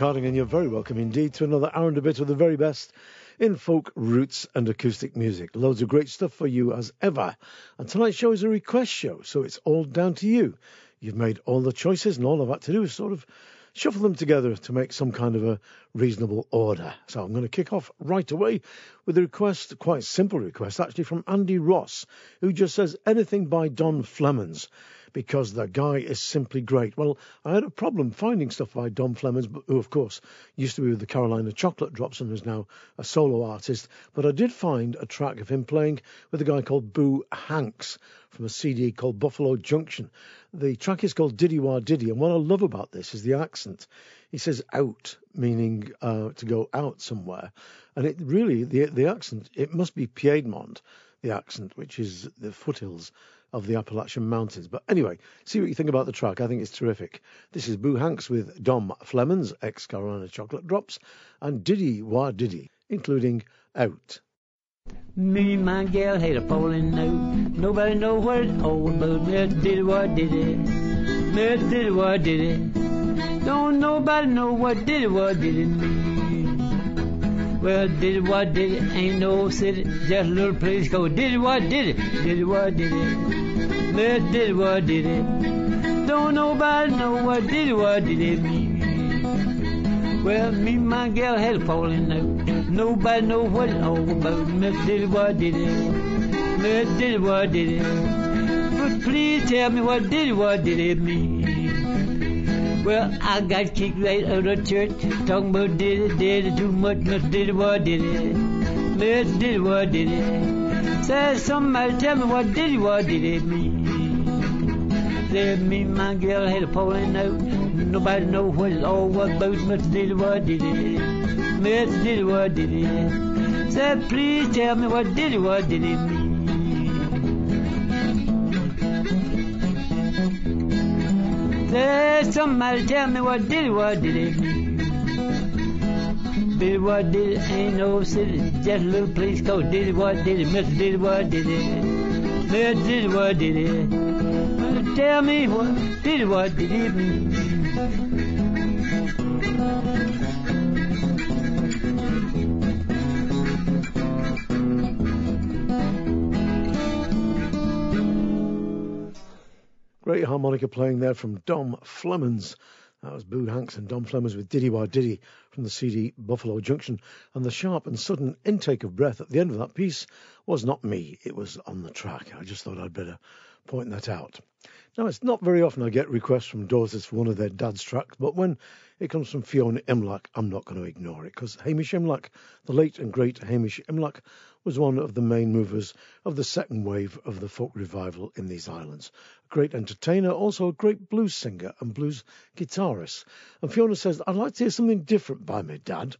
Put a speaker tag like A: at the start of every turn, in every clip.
A: And you're very welcome indeed to another hour and a bit of the very best in folk, roots, and acoustic music. Loads of great stuff for you as ever. And tonight's show is a request show, so it's all down to you. You've made all the choices, and all I've had to do is sort of shuffle them together to make some kind of a reasonable order. So I'm going to kick off right away with a request, quite simple request, actually from Andy Ross, who just says anything by Dom Flemons because the guy is simply great. Well, I had a problem finding stuff by Dom Flemons, who, of course, used to be with the Carolina Chocolate Drops and is now a solo artist. But I did find a track of him playing with a guy called Boo Hanks from a CD called Buffalo Junction. The track is called Diddy Wah Diddy, and what I love about this is the accent. He says out, meaning uh, to go out somewhere, and it really the the accent it must be Piedmont, the accent, which is the foothills of the Appalachian Mountains. But anyway, see what you think about the track. I think it's terrific. This is Boo Hanks with Dom Flemons, ex Carolina Chocolate Drops, and Diddy Wah Diddy, including Out.
B: Me and my gal had a falling out. Nobody know what it's all about. Me did what did it. Me did what did it. Don't nobody know what did it, what did it. Well, did it, what did it? Ain't no city, just a little place called did it, what did it? Did it, what did it? Let did what did it. Don't nobody know what did it, what did it mean. Well, me and my gal had a falling out. Nobody know what it all about. Me did what did it. Me did what did it. But please tell me what did it, what did it mean. Well, I got kicked right out of church, talking about did it, did it too much, me did it, what did it. Me did it, what did it. Said somebody tell me what did it, what did it mean. Said me and my girl had a falling out. Nobody know what it all was about. Mr. Diddy, what did it? Mr. Diddy, what did it? Please tell me what did it, what did it mean? Said, somebody tell me what did it, what did it mean? Diddy, what did it? Ain't no city, just a little place called Diddy, what did it? Mr. Diddy, what did it? Mr. Diddy, what did it? Tell me what did it, what did it
A: Great harmonica playing there from Dom Flemons. That was Boo Hanks and Dom Flemons with Diddy Wah Diddy from the CD Buffalo Junction. And the sharp and sudden intake of breath at the end of that piece was not me, it was on the track. I just thought I'd better point that out. Now, it's not very often I get requests from daughters for one of their dad's tracks, but when it comes from Fiona Imlach, I'm not going to ignore it because Hamish Imlach, the late and great Hamish Imlach, was one of the main movers of the second wave of the folk revival in these islands. A great entertainer, also a great blues singer and blues guitarist. And Fiona says, I'd like to hear something different by my dad,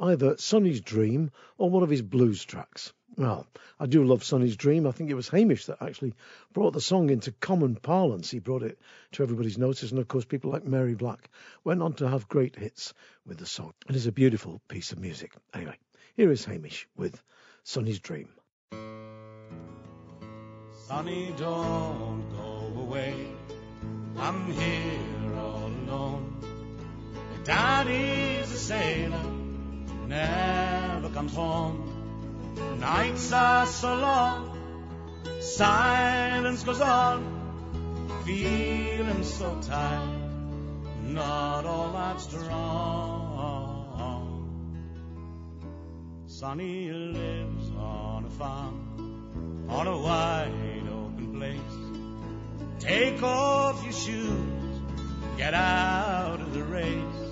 A: either Sonny's Dream or one of his blues tracks. Well, I do love Sonny's Dream. I think it was Hamish that actually brought the song into common parlance. He brought it to everybody's notice, and of course, people like Mary Black went on to have great hits with the song. It is a beautiful piece of music. Anyway, here is Hamish with Sonny's Dream.
C: Sonny, don't go away. I'm here all alone. Daddy's a sailor, never comes home. Nights are so long, silence goes on. Feeling so tired, not all that strong. Sonny lives on a farm, on a wide open place. Take off your shoes, get out of the race.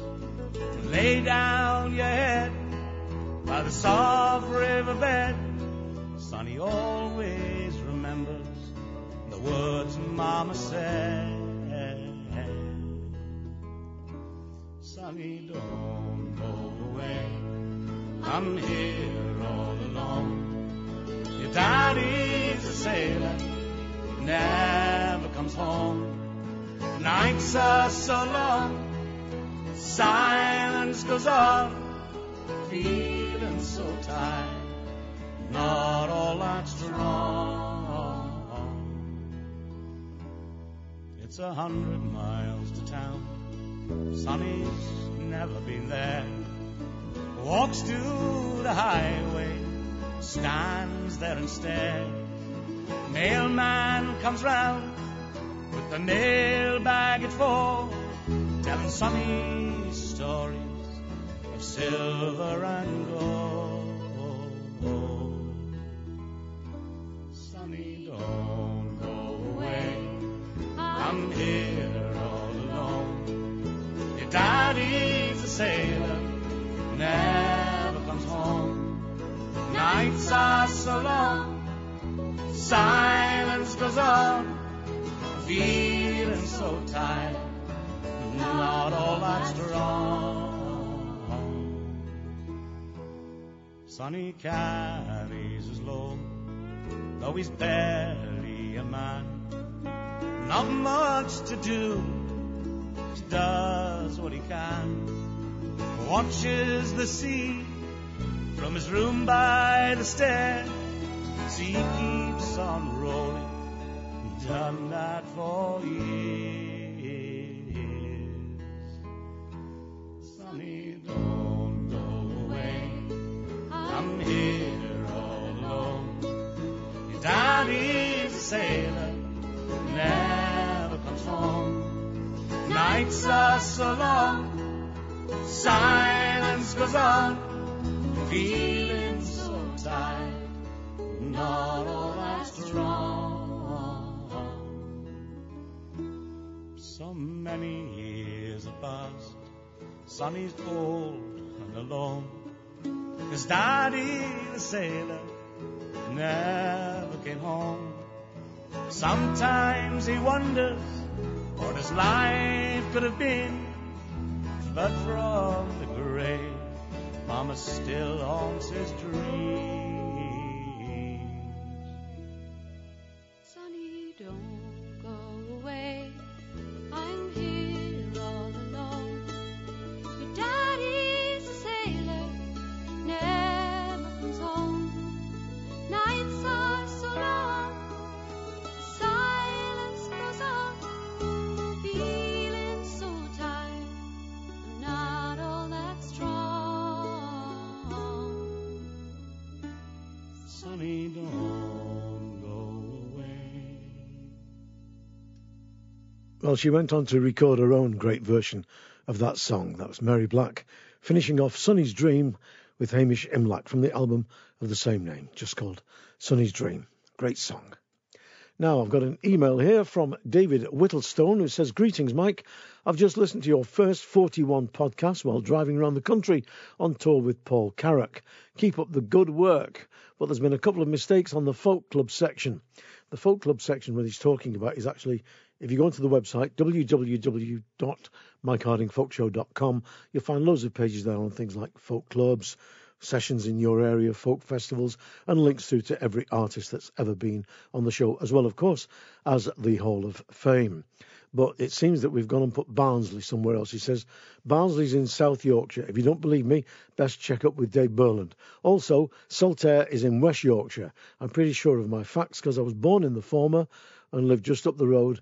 C: Lay down your head by the soft riverbed. Sonny always remembers the words Mama said. Sonny, don't go away. I'm here all alone. Your daddy's a sailor, never comes home. Nights are so long, silence goes on feeling so tired, not all that strong. It's a hundred miles to town, Sonny's never been there. Walks to the highway, stands there and stares. Mailman comes round with the mailbag at full, telling sunny stories silver and gold. Sonny, don't go away. I'm here all alone. Your daddy's a sailor, never comes home. Nights are so long, silence goes on. Feeling so tired, not all that strong. Sonny carries his load, though he's barely a man. Not much to do, just does what he can. Watches the sea from his room by the stair. Sea keeps on rolling, done that for years. Here all alone. Your daddy's a sailor, never comes home. Nights are so long, silence goes on. Feeling so tired, not all that strong. So many years have passed, Sonny's old and alone. His daddy, the sailor, never came home. Sometimes he wonders what his life could have been. But from the grave, Mama still haunts his dreams.
A: Well, she went on to record her own great version of that song. That was Mary Black, finishing off Sonny's Dream with Hamish Imlach from the album of the same name, just called Sonny's Dream. Great song. Now, I've got an email here from David Whittlestone who says, Greetings, Mike. I've just listened to your first 41 podcast while driving around the country on tour with Paul Carrack. Keep up the good work. But there's been a couple of mistakes on the folk club section. The folk club section, what he's talking about, is actually, if you go onto the website, www.mikehardingfolkshow.com, you'll find loads of pages there on things like folk clubs, sessions in your area, folk festivals, and links through to every artist that's ever been on the show, as well, of course, as the Hall of Fame. But it seems that we've gone and put Barnsley somewhere else. He says, Barnsley's in South Yorkshire. If you don't believe me, best check up with Dave Burland. Also, Saltaire is in West Yorkshire. I'm pretty sure of my facts because I was born in the former and lived just up the road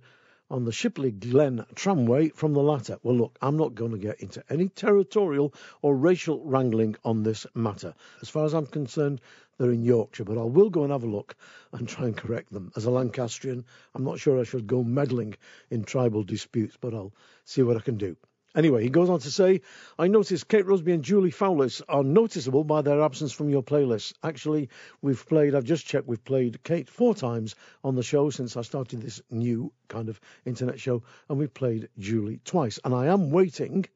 A: on the Shipley Glen tramway from the latter. Well, look, I'm not going to get into any territorial or racial wrangling on this matter. As far as I'm concerned, they're in Yorkshire, but I will go and have a look and try and correct them. As a Lancastrian, I'm not sure I should go meddling in tribal disputes, but I'll see what I can do. Anyway, he goes on to say, I noticed Kate Rusby and Julie Fowlis are noticeable by their absence from your playlist. Actually, we've played, I've just checked, we've played Kate four times on the show since I started this new kind of internet show, and we've played Julie twice. And I am waiting,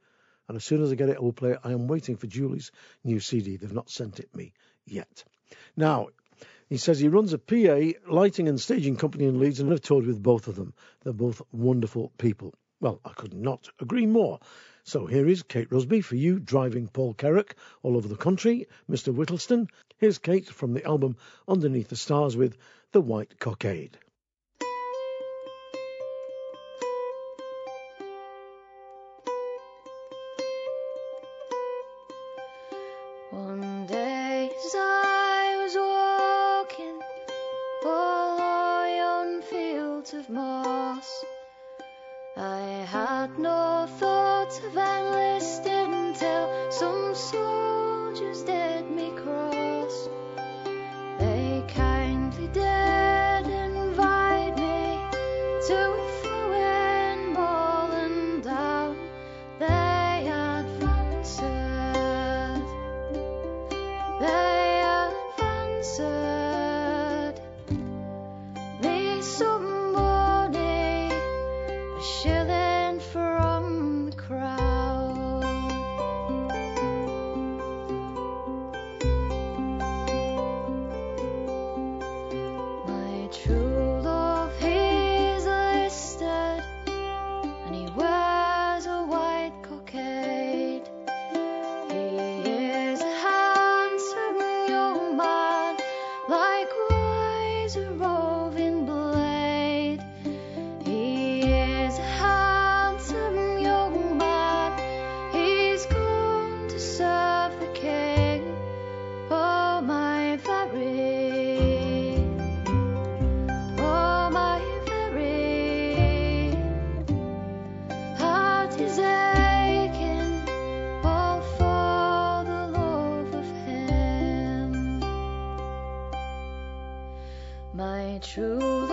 A: and as soon as I get it, I will play it. I am waiting for Julie's new CD. They've not sent it me yet. Now, he says he runs a PA lighting and staging company in Leeds and I've toured with both of them. They're both wonderful people. Well, I could not agree more. So here is Kate Rusby for you driving Paul Carrack all over the country, Mr. Whittleston. Here's Kate from the album Underneath the Stars with The White Cockade.
D: me true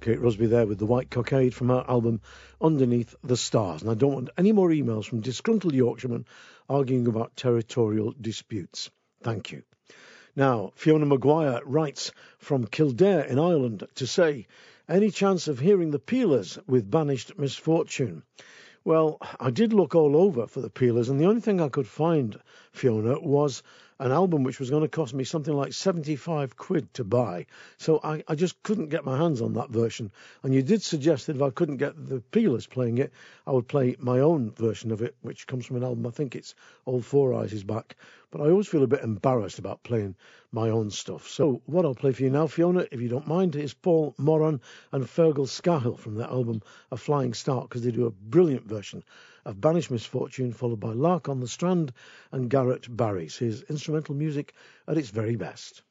A: Kate Rusby there with the White Cockade from her album Underneath the Stars. And I don't want any more emails from disgruntled Yorkshiremen arguing about territorial disputes. Thank you. Now, Fiona Maguire writes from Kildare in Ireland to say, Any chance of hearing the Peelers with Banished Misfortune? Well, I did look all over for the Peelers, and the only thing I could find, Fiona, was an album which was going to cost me something like 75 quid to buy. So I, I just couldn't get my hands on that version. And you did suggest that if I couldn't get the Peelers playing it, I would play my own version of it, which comes from an album, I think it's Old Four Eyes is back. But I always feel a bit embarrassed about playing my own stuff. So what I'll play for you now, Fiona, if you don't mind, is Paul Moran and Fergal Scahill from their album A Flying Start, because they do a brilliant version of Banish Misfortune, followed by Lark on the Strand and Garrett Barry's, his instrumental music at its very best.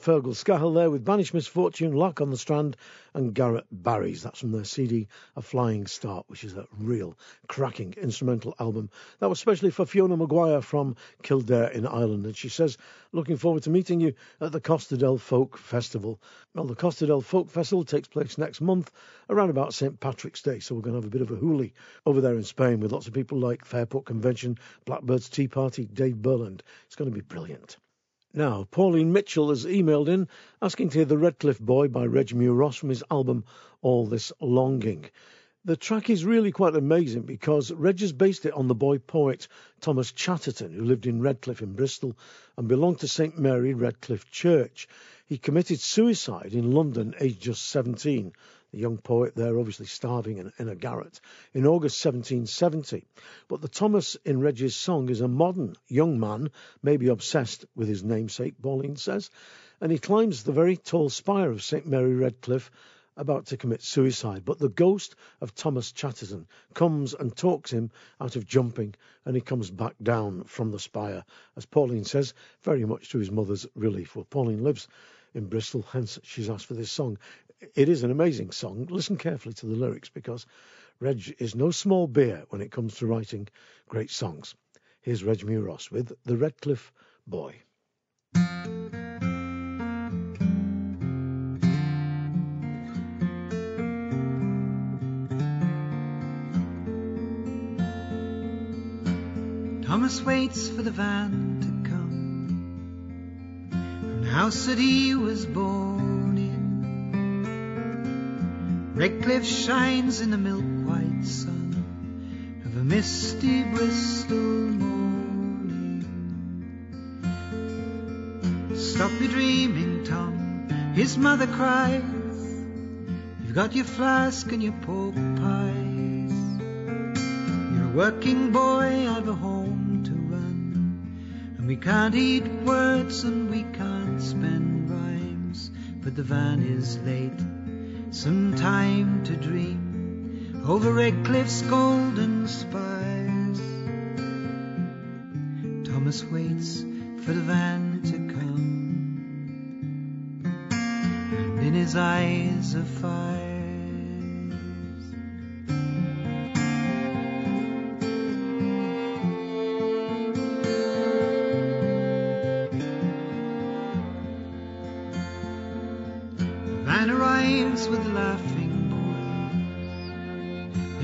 A: Fergal Scahill there with Banish Misfortune, Lark on the Strand, and Garrett Barry's. That's from their CD A Flying Start, which is a real cracking instrumental album. That was especially for Fiona Maguire from Kildare in Ireland. And she says, looking forward to meeting you at the Costa del Folk Festival. Well, the Costa del Folk Festival takes place next month around about St. Patrick's Day. So we're going to have a bit of a hoolie over there in Spain with lots of people like Fairport Convention, Blackbeard's Tea Party, Dave Burland. It's going to be brilliant. Now, Pauline Mitchell has emailed in asking to hear The Redcliffe Boy by Reg Meuross from his album All This Longing. The track is really quite amazing because Reg has based it on the boy poet Thomas Chatterton, who lived in Redcliffe in Bristol and belonged to St Mary Redcliffe Church. He committed suicide in London aged just 17. The young poet there, obviously starving in, in a garret, in August 1770. But the Thomas in Reggie's song is a modern young man, maybe obsessed with his namesake, Pauline says, and he climbs the very tall spire of St Mary Redcliffe about to commit suicide, but the ghost of Thomas Chatterton comes and talks him out of jumping, and he comes back down from the spire, as Pauline says, very much to his mother's relief. Well, Pauline lives in Bristol, hence she's asked for this song. It is an amazing song. Listen carefully to the lyrics because Reg is no small beer when it comes to writing great songs. Here's Reg Meuross with The Redcliffe Boy.
E: Thomas waits for the van to come from the house that he was born Redcliffe shines in the milk white sun of a misty Bristol morning. Stop your dreaming, Tom, his mother cries. You've got your flask and your pork pies. You're a working boy, I've a home to run. And we can't eat words and we can't spend rhymes, but the van is late. Some time to dream over Redcliffe's golden spires. Thomas waits for the van to come, and in his eyes a fire.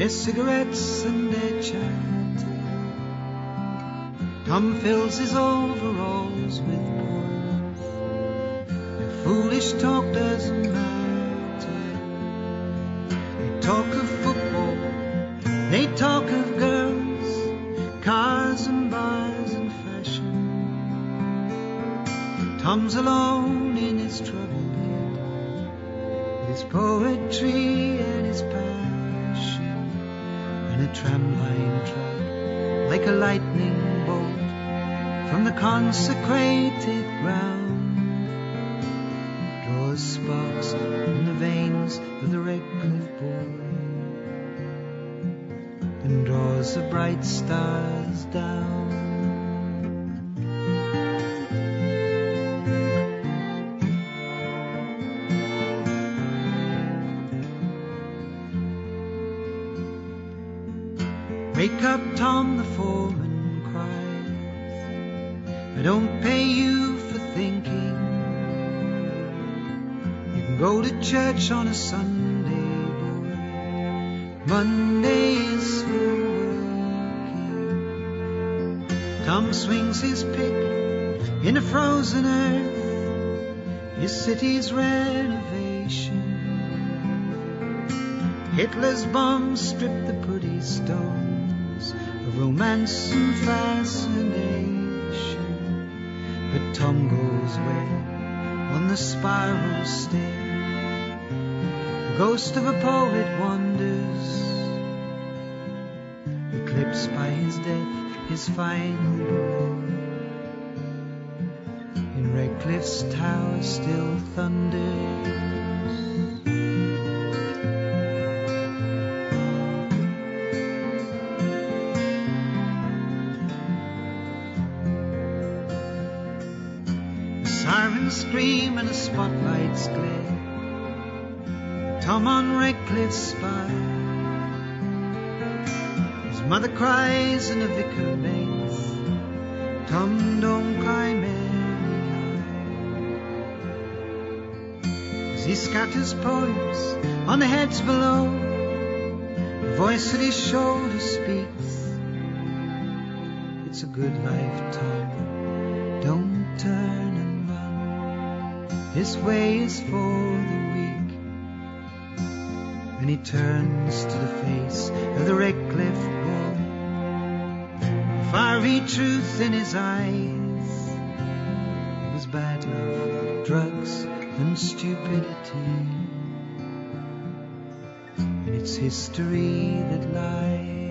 E: Their cigarettes and their chat. Tom fills his overalls with boys. Their foolish talk doesn't matter. They talk of football, they talk of girls, cars and bars and fashion. Tom's alone consecrated ground church on a Sunday, boy. Monday is for working. Tom swings his pick in a frozen earth. His city's renovation. Hitler's bombs strip the pretty stone romance and fascination. But Tom goes where on the spiral stair, ghost of a poet wanders, eclipsed by his death, his final breath. In Redcliffe's tower still thunders. A siren scream and the spotlights glare. Redcliffe's spire. His mother cries and the vicar begs. Tom, don't cry, Mary. As he scatters poems on the heads below, the voice at his shoulder speaks. It's a good life, Tom. Don't turn and run. this way is for the and he turns to the face of the Redcliffe boy. Fiery truth in his eyes. It was bad love, drugs, and stupidity. And it's history that lies.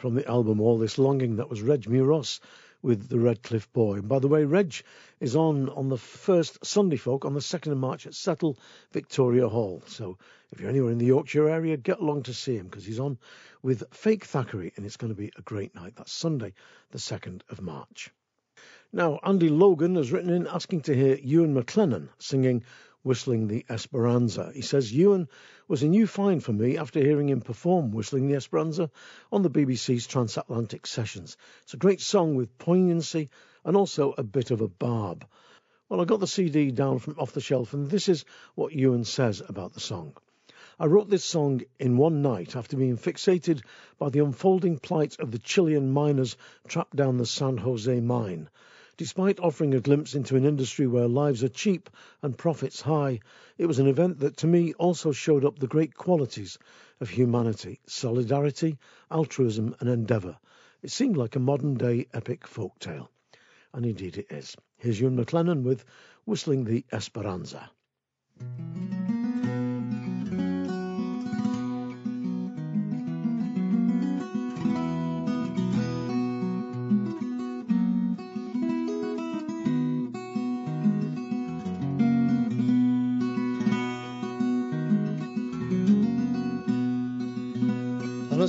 A: From the album All This Longing. That was Reg Meuross with the Redcliffe Boy. And by the way, Reg is on on the first Sunday Folk on the 2nd of March at Settle Victoria Hall. So if you're anywhere in the Yorkshire area, get along to see him because he's on with Fake Thackray and it's going to be a great night. That's Sunday, the 2nd of March. Now, Andy Logan has written in asking to hear Ewan McLennan singing Whistling the Esperanza. He says Ewan was a new find for me after hearing him perform Whistling the Esperanza on the BBC's Transatlantic Sessions. It's a great song with poignancy and also a bit of a barb. Well, I got the CD down from off the shelf, and this is what Ewan says about the song. I wrote this song in one night after being fixated by the unfolding plight of the Chilean miners trapped down the San Jose mine. Despite offering a glimpse into an industry where lives are cheap and profits high, it was an event that to me also showed up the great qualities of humanity solidarity, altruism, and endeavour. It seemed like a modern day epic folk tale. And indeed it is. Here's Ewan McLennan with Whistling the Esperanza.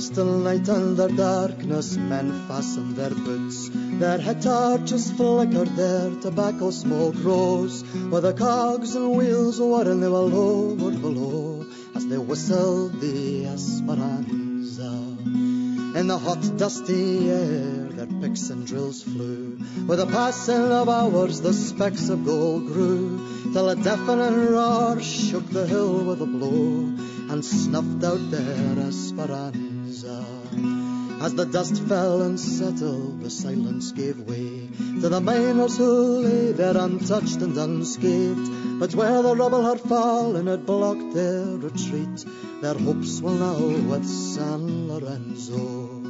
F: On a still night under darkness, men fastened their boots. Their head torches flickered, their tobacco smoke rose. Where the cogs and wheels were and they were lowered below as they whistled the Esperanza. In the hot, dusty air, their picks and drills flew. With the passing of hours, the specks of gold grew, till a deafening roar shook the hill with a blow and snuffed out their Esperanza. As the dust fell and settled, the silence gave way to the miners who lay there untouched and unscathed. But where the rubble had fallen, it blocked their retreat. Their hopes were now with San Lorenzo.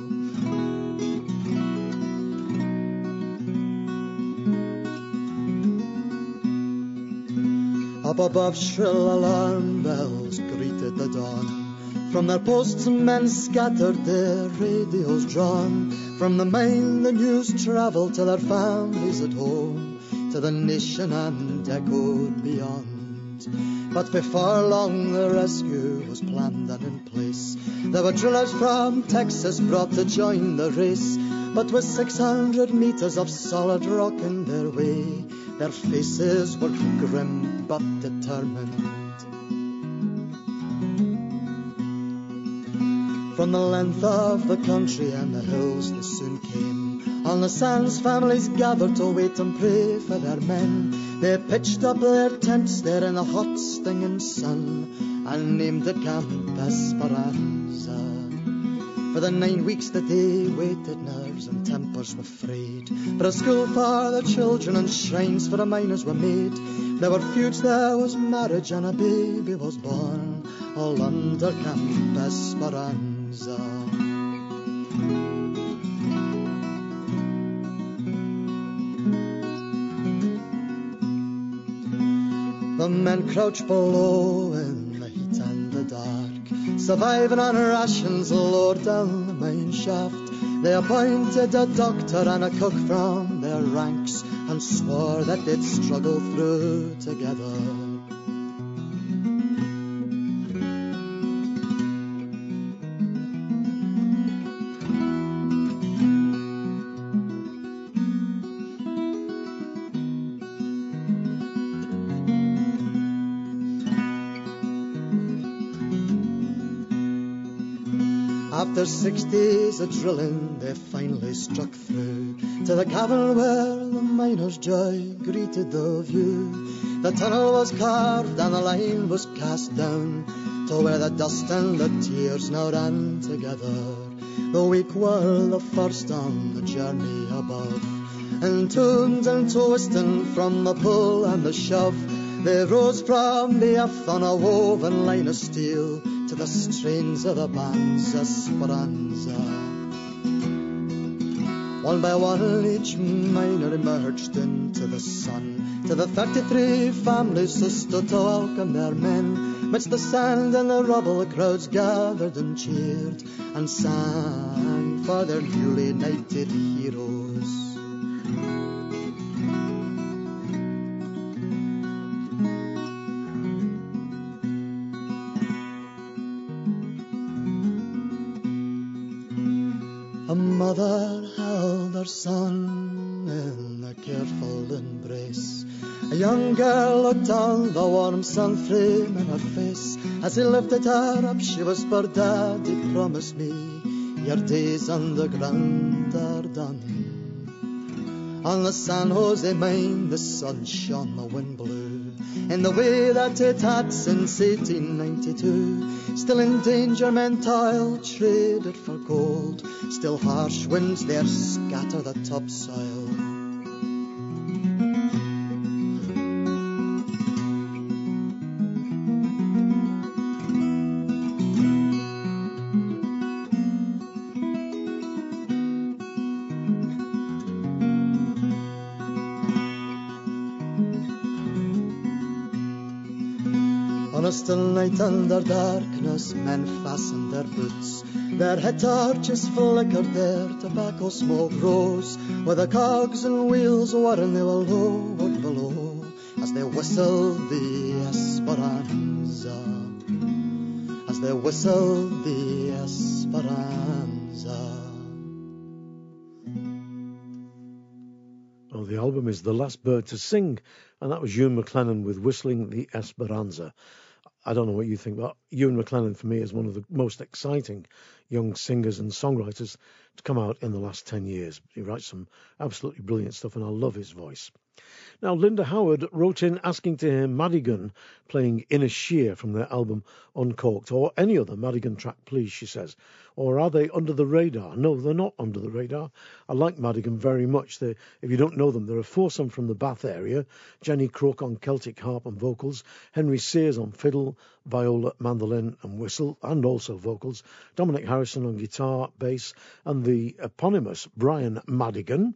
F: Up above, shrill alarm bells greeted the dawn. From their posts, men scattered, their radios drawn. From the mine, the news travelled to their families at home, to the nation and echoed beyond. But before long, the rescue was planned and in place. There were drillers from Texas brought to join the race. But with 600 meters of solid rock in their way, their faces were grim but determined. From the length of the country and the hills they soon came. On the sands, families gathered to wait and pray for their men. They pitched up their tents there in the hot, stinging sun and named the camp Esperanza. For the nine weeks that they waited, nerves and tempers were frayed. But a school for the children and shrines for the miners were made. There were feuds, there was marriage, and a baby was born, all under Camp Esperanza. The men crouch below in the heat and the dark, surviving on rations lowered down the main shaft. They appointed a doctor and a cook from their ranks and swore that they'd struggle through together. Six days of drilling, they finally struck through to the cavern where the miners' joy greeted the view. The tunnel was carved and the line was cast down to where the dust and the tears now ran together. The weak were the first on the journey above, entombed and twisting from the pull and the shove. They rose from the earth on a woven line of steel to the strains of the band's Esperanza. One by one, each miner emerged into the sun. To the 33 families who stood to welcome their men. Midst the sand and the rubble, the crowds gathered and cheered and sang for their newly knighted heroes. Mother held her son in a careful embrace. A young girl looked on the warm sun flame in her face. As he lifted her up, she whispered, Daddy, promise me your days on the ground are done. On the San Jose mine, the sun shone, the wind blew in the way that it had since 1892. Still in danger, men toil, traded for gold. Still harsh winds there scatter the topsoil. Still night under darkness, men fastened their boots. Their head torches flickered, their tobacco smoke rose. Where the cogs and wheels were, and they were lowered below as they whistled the Esperanza. As they whistled the Esperanza.
A: Well, the album is The Last Bird to Sing, and that was Ewan McLennan with Whistling the Esperanza. I don't know what you think, but Ewan McLennan for me is one of the most exciting young singers and songwriters to come out in the last 10 years. He writes some absolutely brilliant stuff, and I love his voice. Now, Linda Howard wrote in asking to hear Madigan playing Inisheer from their album Uncorked, or any other Madigan track, please, she says. Or are they under the radar? No, they're not under the radar. I like Madigan very much. They, if you don't know them, they're a foursome from the Bath area Jenny Crook on Celtic harp and vocals, Henry Sears on fiddle, viola, mandolin, and whistle, and also vocals, Dominic Harrison on guitar, bass, and the eponymous Brian Madigan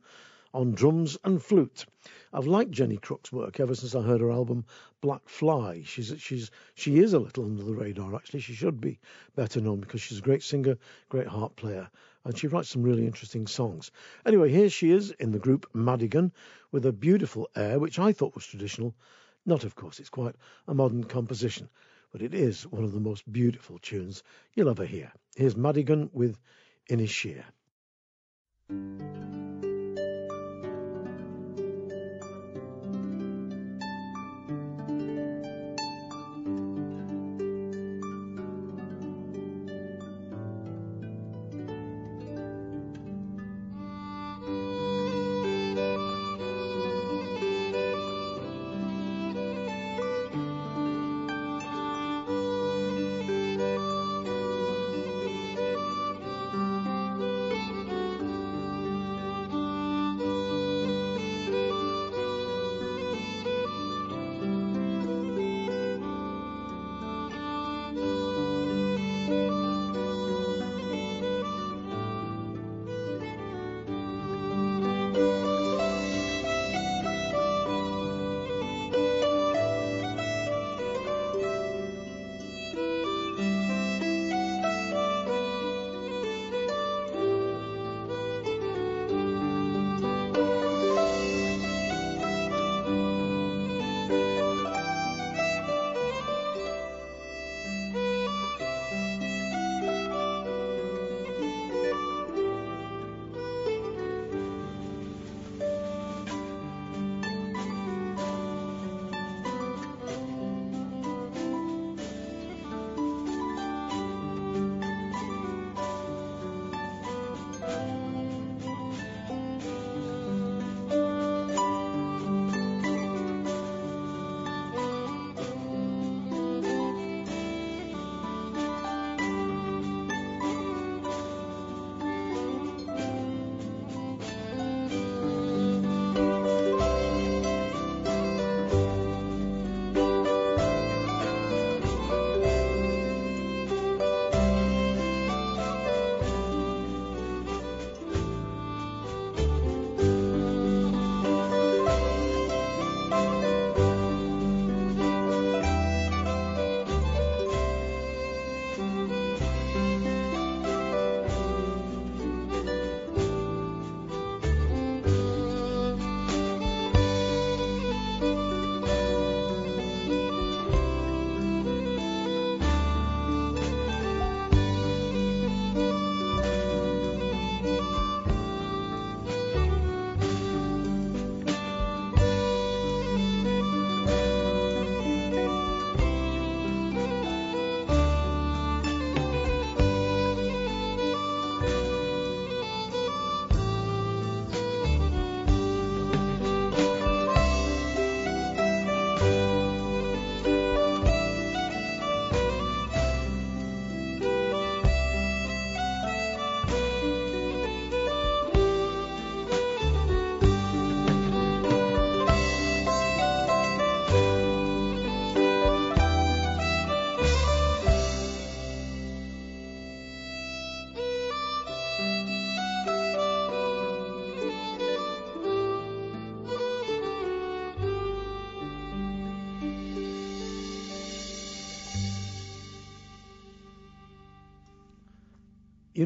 A: on drums and flute. I've liked Jenny Crook's work ever since I heard her album Black Fly. She's she's she is a little under the radar actually. She should be better known because she's a great singer, great harp player, and she writes some really interesting songs. Anyway, here she is in the group Madigan with a beautiful air which I thought was traditional. Not of course, it's quite a modern composition, but it is one of the most beautiful tunes you'll ever hear. Here's Madigan with In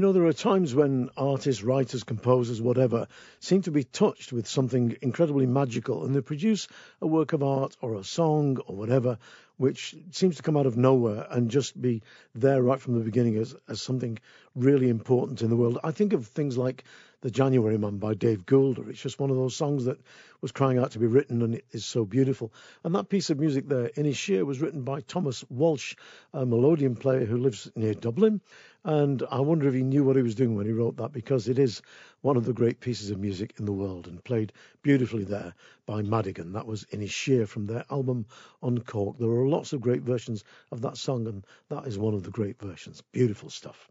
A: You know, there are times when artists, writers, composers, whatever, seem to be touched with something incredibly magical and they produce a work of art or a song or whatever which seems to come out of nowhere and just be there right from the beginning as, as something really important in the world. I think of things like The January Man by Dave Goulder. It's just one of those songs that was crying out to be written and it is so beautiful. And that piece of music there, In His Inisheer, was written by Thomas Walsh, a melodeon player who lives near Dublin. And I wonder if he knew what he was doing when he wrote that because it is one of the great pieces of music in the world and played beautifully there by Madigan. That was Inisheer from their album on Cork. There are lots of great versions of that song, and that is one of the great versions. Beautiful stuff.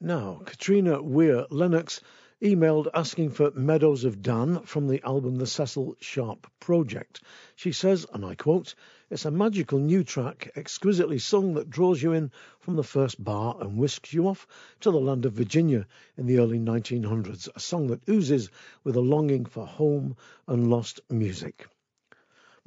A: Now, Katrina Weir Lennox emailed asking for Meadows of Dan from the album The Cecil Sharp Project. She says, and I quote, It's a magical new track, exquisitely sung that draws you in from the first bar and whisks you off to the land of Virginia in the early 1900s, a song that oozes with a longing for home and lost music.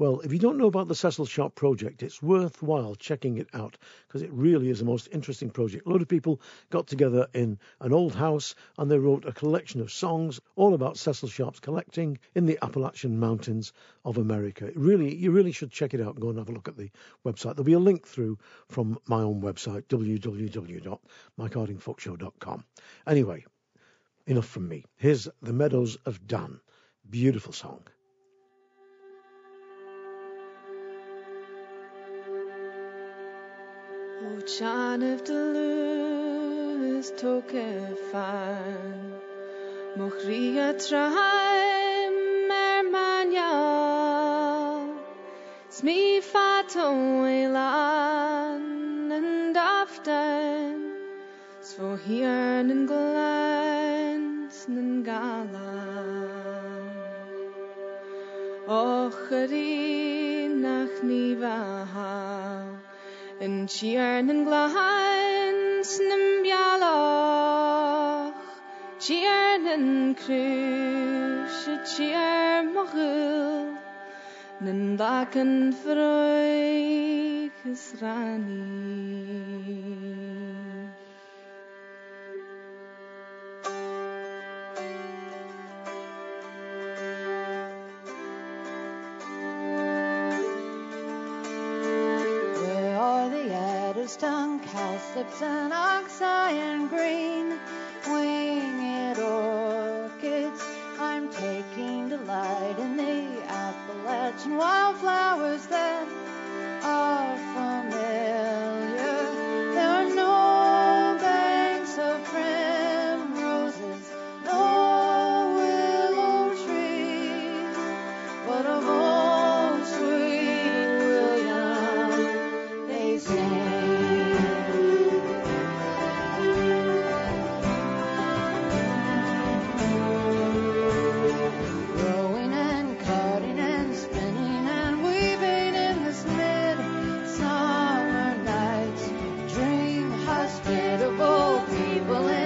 A: Well, if you don't know about the Cecil Sharp project, it's worthwhile checking it out because it really is a most interesting project. A lot of people got together in an old house and they wrote a collection of songs all about Cecil Sharp's collecting in the Appalachian Mountains of America. It really, you really should check it out go and have a look at the website. There'll be a link through from my own website, www.mikehardingfolkshow.com. Anyway, enough from me. Here's The Meadows of Dan. Beautiful song.
G: O Janef de luz toke fan. Moch ria traim mer manja Smi fato elan en daften Svo hier en glans en galan. Och ydi nach ni va yn siar yn glahans yn bialoch Siar yn crwys y siar mochul Nyn ddac yn ffroig ysrani
H: cowslips and oxeye and green winged orchids? I'm taking delight in the Appalachian wildflowers that
I: people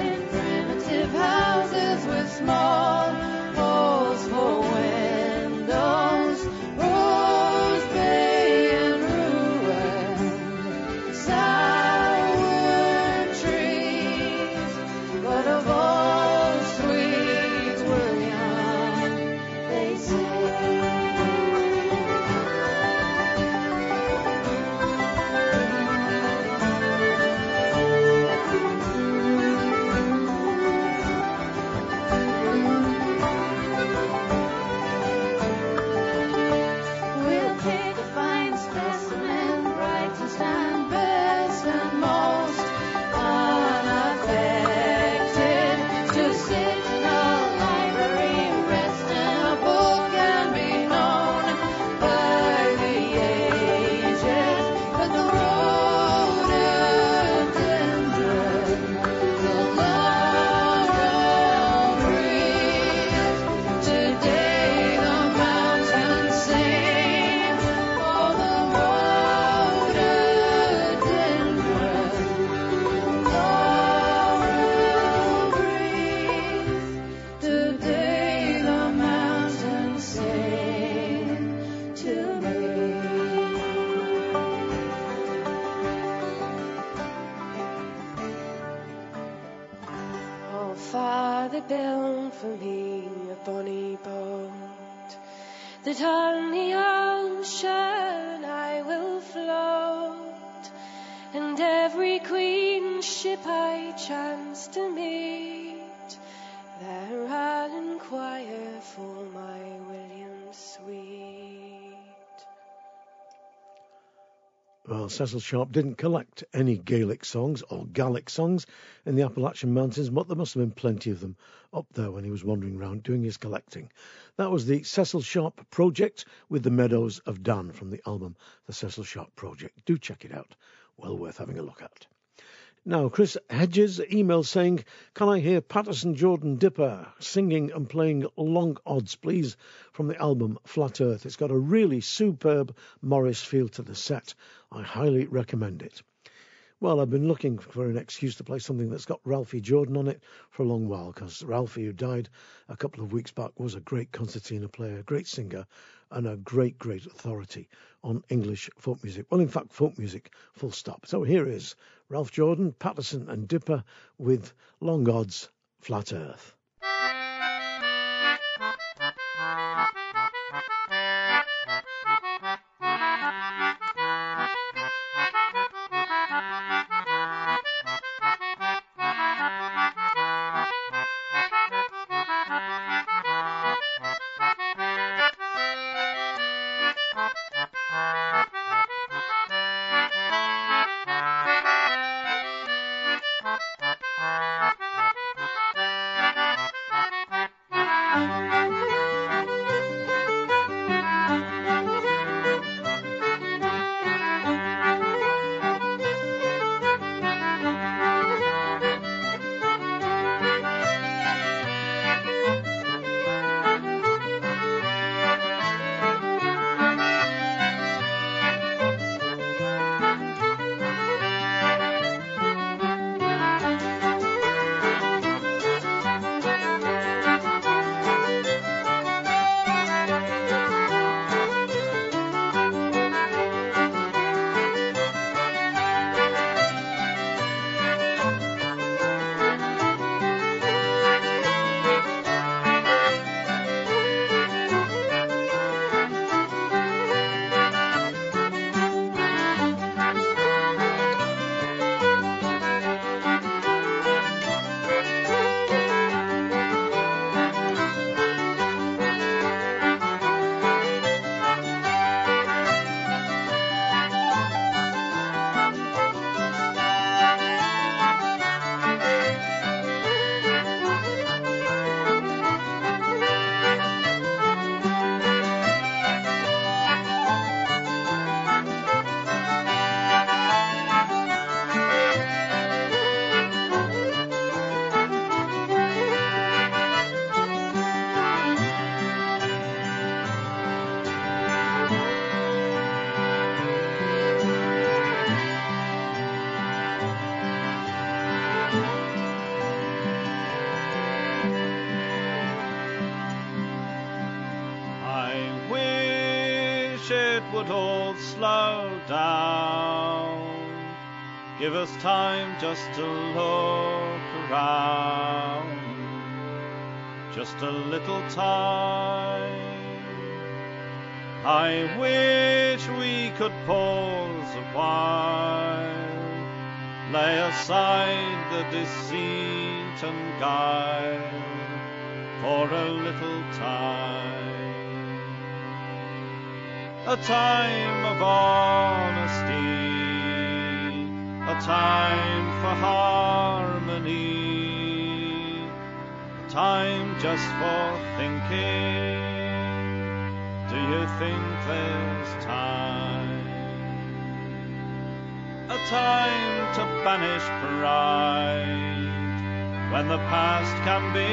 A: Well, Cecil Sharp didn't collect any Gaelic songs or Gaelic songs in the Appalachian Mountains, but there must have been plenty of them up there when he was wandering around doing his collecting. That was the Cecil Sharp Project with the Meadows of Dan from the album The Cecil Sharp Project. Do check it out. Well worth having a look at. Now, Chris Hedges emailed saying, Can I hear Patterson Jordan Dipper singing and playing Long Odds, please, from the album Flat Earth? It's got a really superb Morris feel to the set. I highly recommend it. Well, I've been looking for an excuse to play something that's got Ralphie Jordan on it for a long while because Ralphie, who died a couple of weeks back, was a great concertina player, a great singer, and a great, great authority on English folk music. Well, in fact, folk music, full stop. So here is Ralph Jordan, Patterson, and Dipper with Long Odds, Flat Earth.
C: Just to look around. Just a little time. I wish we could pause a while. Lay aside the deceit and guile for a little time a time of honesty, a time for harmony, time just for thinking. Do you think there's time? A time to banish pride when the past can be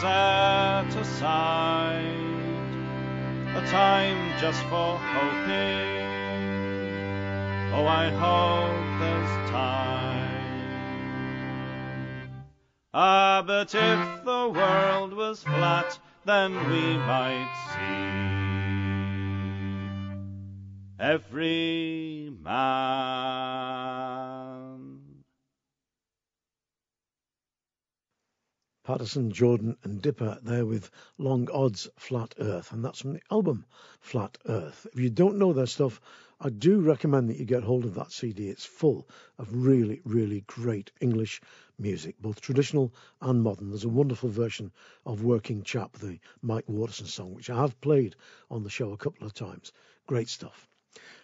C: set aside a time just for hoping. Oh, I hope there's time. Ah, but if the world was flat, then we might see every man.
A: Patterson, Jordan, and Dipper there with Long Odds Flat Earth, and that's from the album Flat Earth. If you don't know their stuff, I do recommend that you get hold of that CD. It's full of really, really great English music, both traditional and modern. There's a wonderful version of Working Chap, the Mike Waterson song, which I have played on the show a couple of times. Great stuff.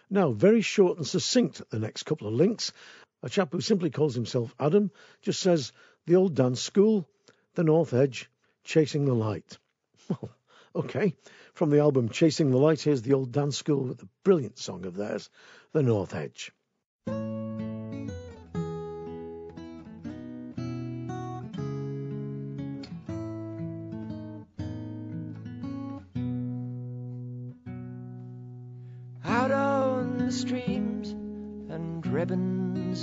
A: Now, very short and succinct, the next couple of links. A chap who simply calls himself Adam just says, The old dance school, the North Edge, Chasing the Light. Well, okay. From the album Chasing the Light, here's the old dance school with a brilliant song of theirs, The North Edge.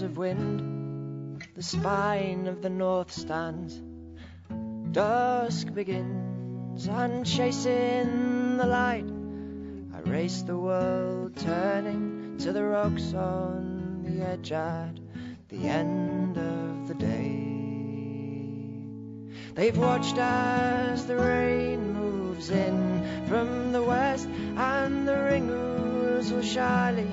J: Of wind, the spine of the north stands Dusk begins and chasing the light. I race the world turning to the rocks on the edge at the end of the day. They've watched as the rain moves in from the west and the ring ouzel shyly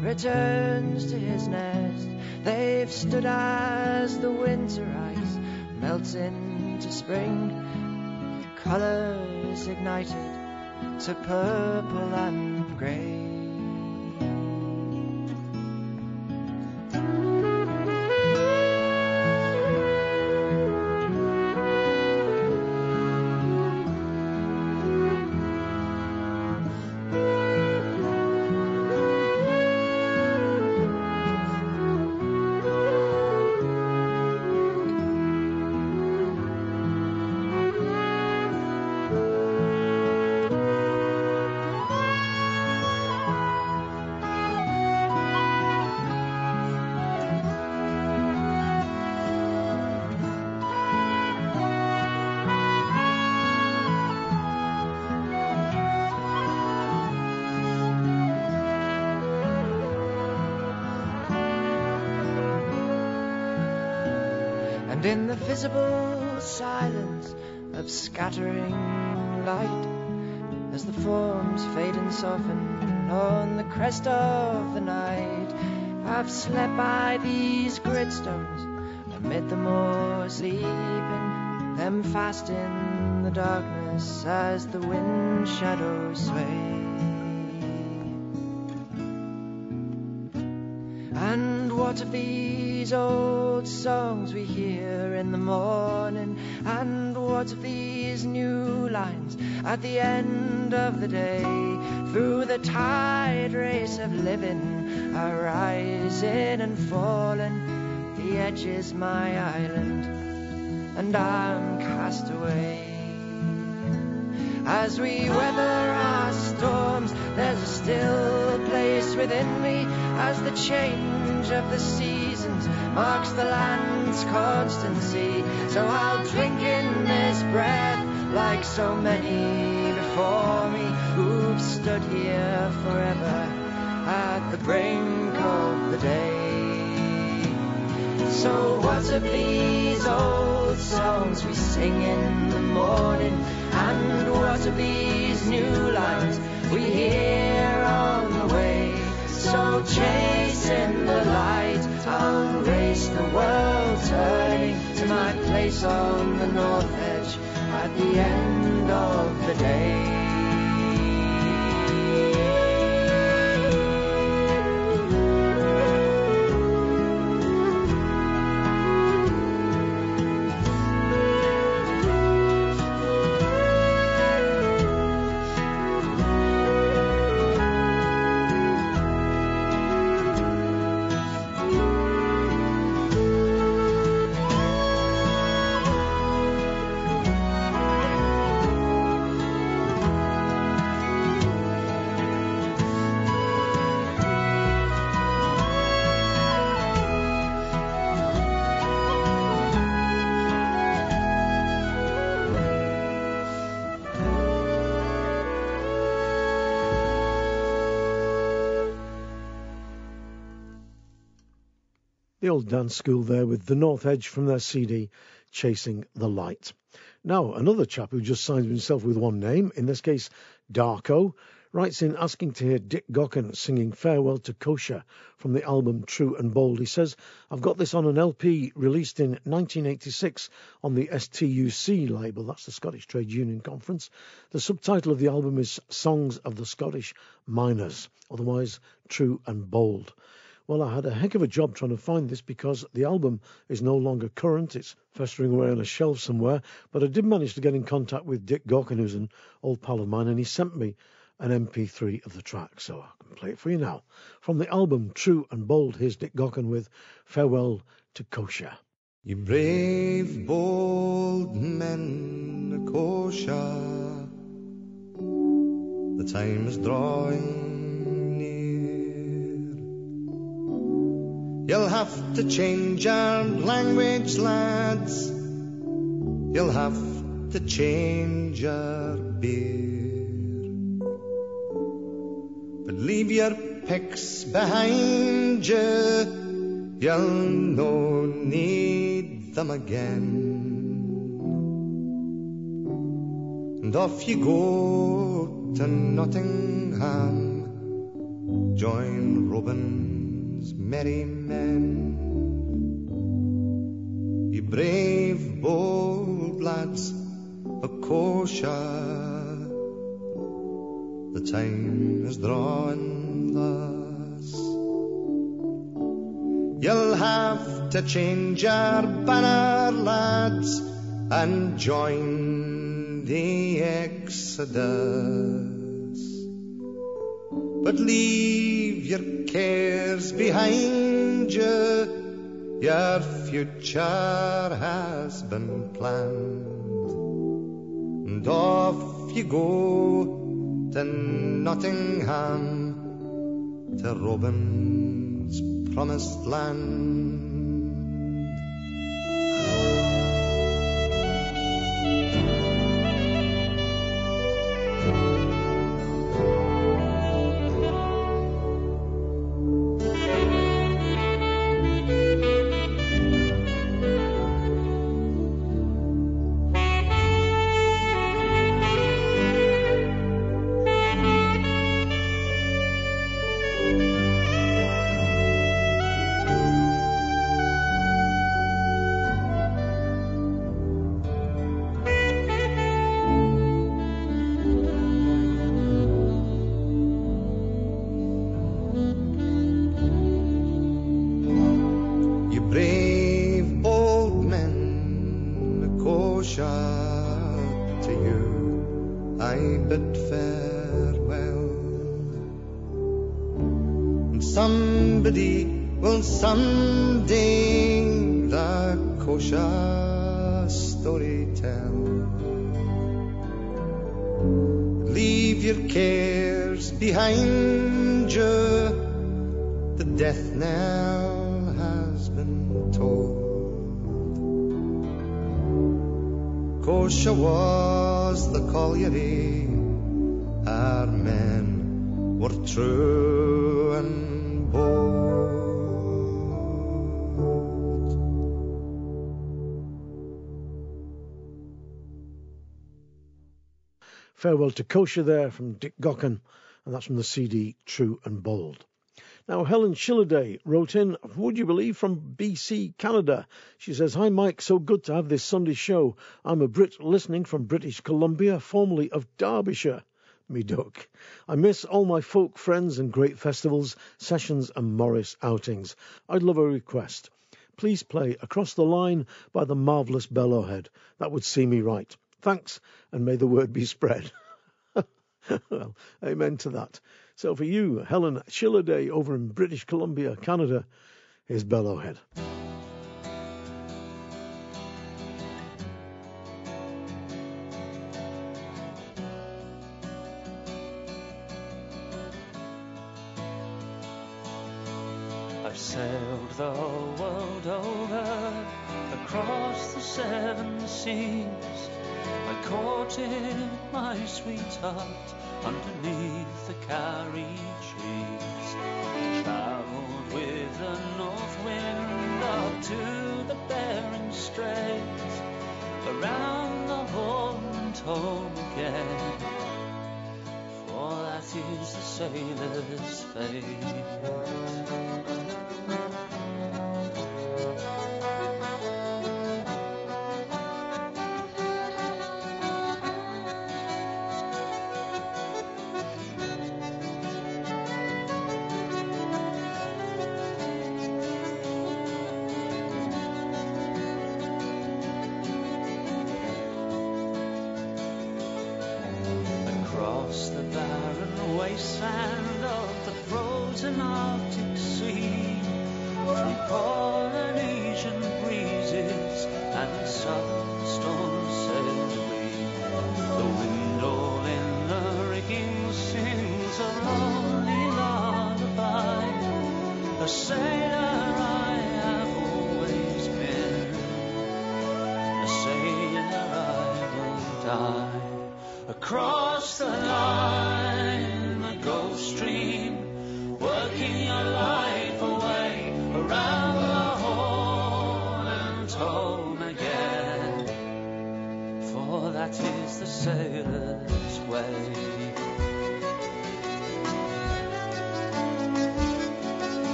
J: returns to his nest. They've stood as the winter ice melts into spring, colours ignited to purple and grey. And in the visible silence of scattering light, as the forms fade and soften on the crest of the night, I've slept by these grit stones amid the moor sleeping, them fast in the darkness as the wind shadows sway. What of these old songs we hear in the morning? And what of these new lines at the end of the day? Through the tide race of living, arising and falling, the edge is my island, and I'm cast away. As we weather our storms, there's a still place within me as the change of the seasons marks the land's constancy. So I'll drink in this breath like so many before me who've stood here forever at the brink of the day. So what of these old songs we sing in the morning? And these new lines we hear on the way? So chasing the light, I'll race the world turning to my place on the north edge at the end of the day.
A: The dance school there with the North Edge from their CD, Chasing the Light. Now, another chap who just signs himself with one name, in this case, Darko, writes in asking to hear Dick Gaughan singing Farewell to 'Cotia from the album True and Bold. He says, I've got this on an LP released in 1986 on the STUC label, that's the Scottish Trade Union Conference. The subtitle of the album is Songs of the Scottish Miners, otherwise True and Bold. Well, I had a heck of a job trying to find this because the album is no longer current. It's festering away on a shelf somewhere. But I did manage to get in contact with Dick Gaughan, who's an old pal of mine, and he sent me an MP3 of the track, so I can play it for you now. From the album True and Bold, here's Dick Gaughan with Farewell to 'Cotia.
F: You brave, bold men, 'Cotia, the time is drawing You'll have to change your language, lads. You'll have to change your beer. But leave your picks behind you, you'll no need them again. And off you go to Nottingham, join Robin's merry men. You brave, bold lads of 'Cotia the time is drawing thus. You'll have to change your banner, lads, and join the Exodus. But leave your cares behind you, your future has been planned. And off you go to Nottingham, to Robin's promised land. somebody will someday the 'Cotia story tell. Leave your cares behind you, the death knell has been tolled. 'Cotia was the colliery, our men were true and
A: Farewell to 'Cotia there from Dick Gaughan, and that's from the CD True and Bold. Now, Helen Shilliday wrote in, would you believe, from BC, Canada. She says, Hi, Mike, so good to have this Sunday show. I'm a Brit listening from British Columbia, formerly of Derbyshire. Me duck. I miss all my folk friends and great festivals, sessions, and Morris outings. I'd love a request. Please play Across the Line by the marvellous Bellowhead. That would see me right. Thanks, and may the word be spread. well, amen to that. So for you, Helen Shillerday over in British Columbia, Canada, is Bellowhead.
K: Sweetheart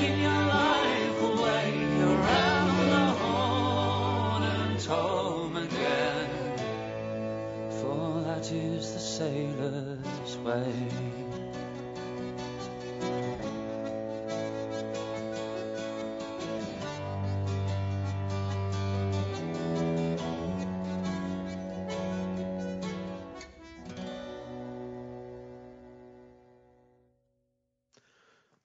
K: give your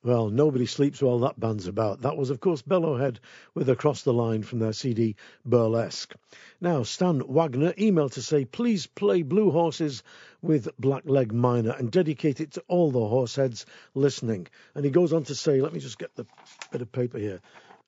A: Well, Nobody Sleeps While That Band's About. That was, of course, Bellowhead with Across the Line from their CD Burlesque. Now, Stan Wagner emailed to say, please play Blue Horses with Blackleg Miner and dedicate it to all the horseheads listening. And he goes on to say, let me just get the bit of paper here.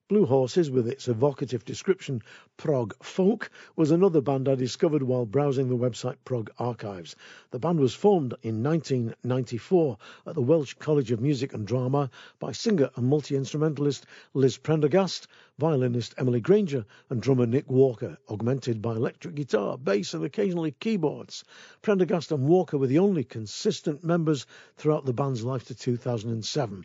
A: Blue Horses, with its evocative description prog folk, was another band I discovered while browsing the website Prog Archives. The band was formed in 1994 at the Welsh College of Music and Drama by singer and multi instrumentalist Liz Prendergast, violinist Emily Granger, and drummer Nick Walker, augmented by electric guitar, bass, and occasionally keyboards. Prendergast and Walker were the only consistent members throughout the band's life to 2007.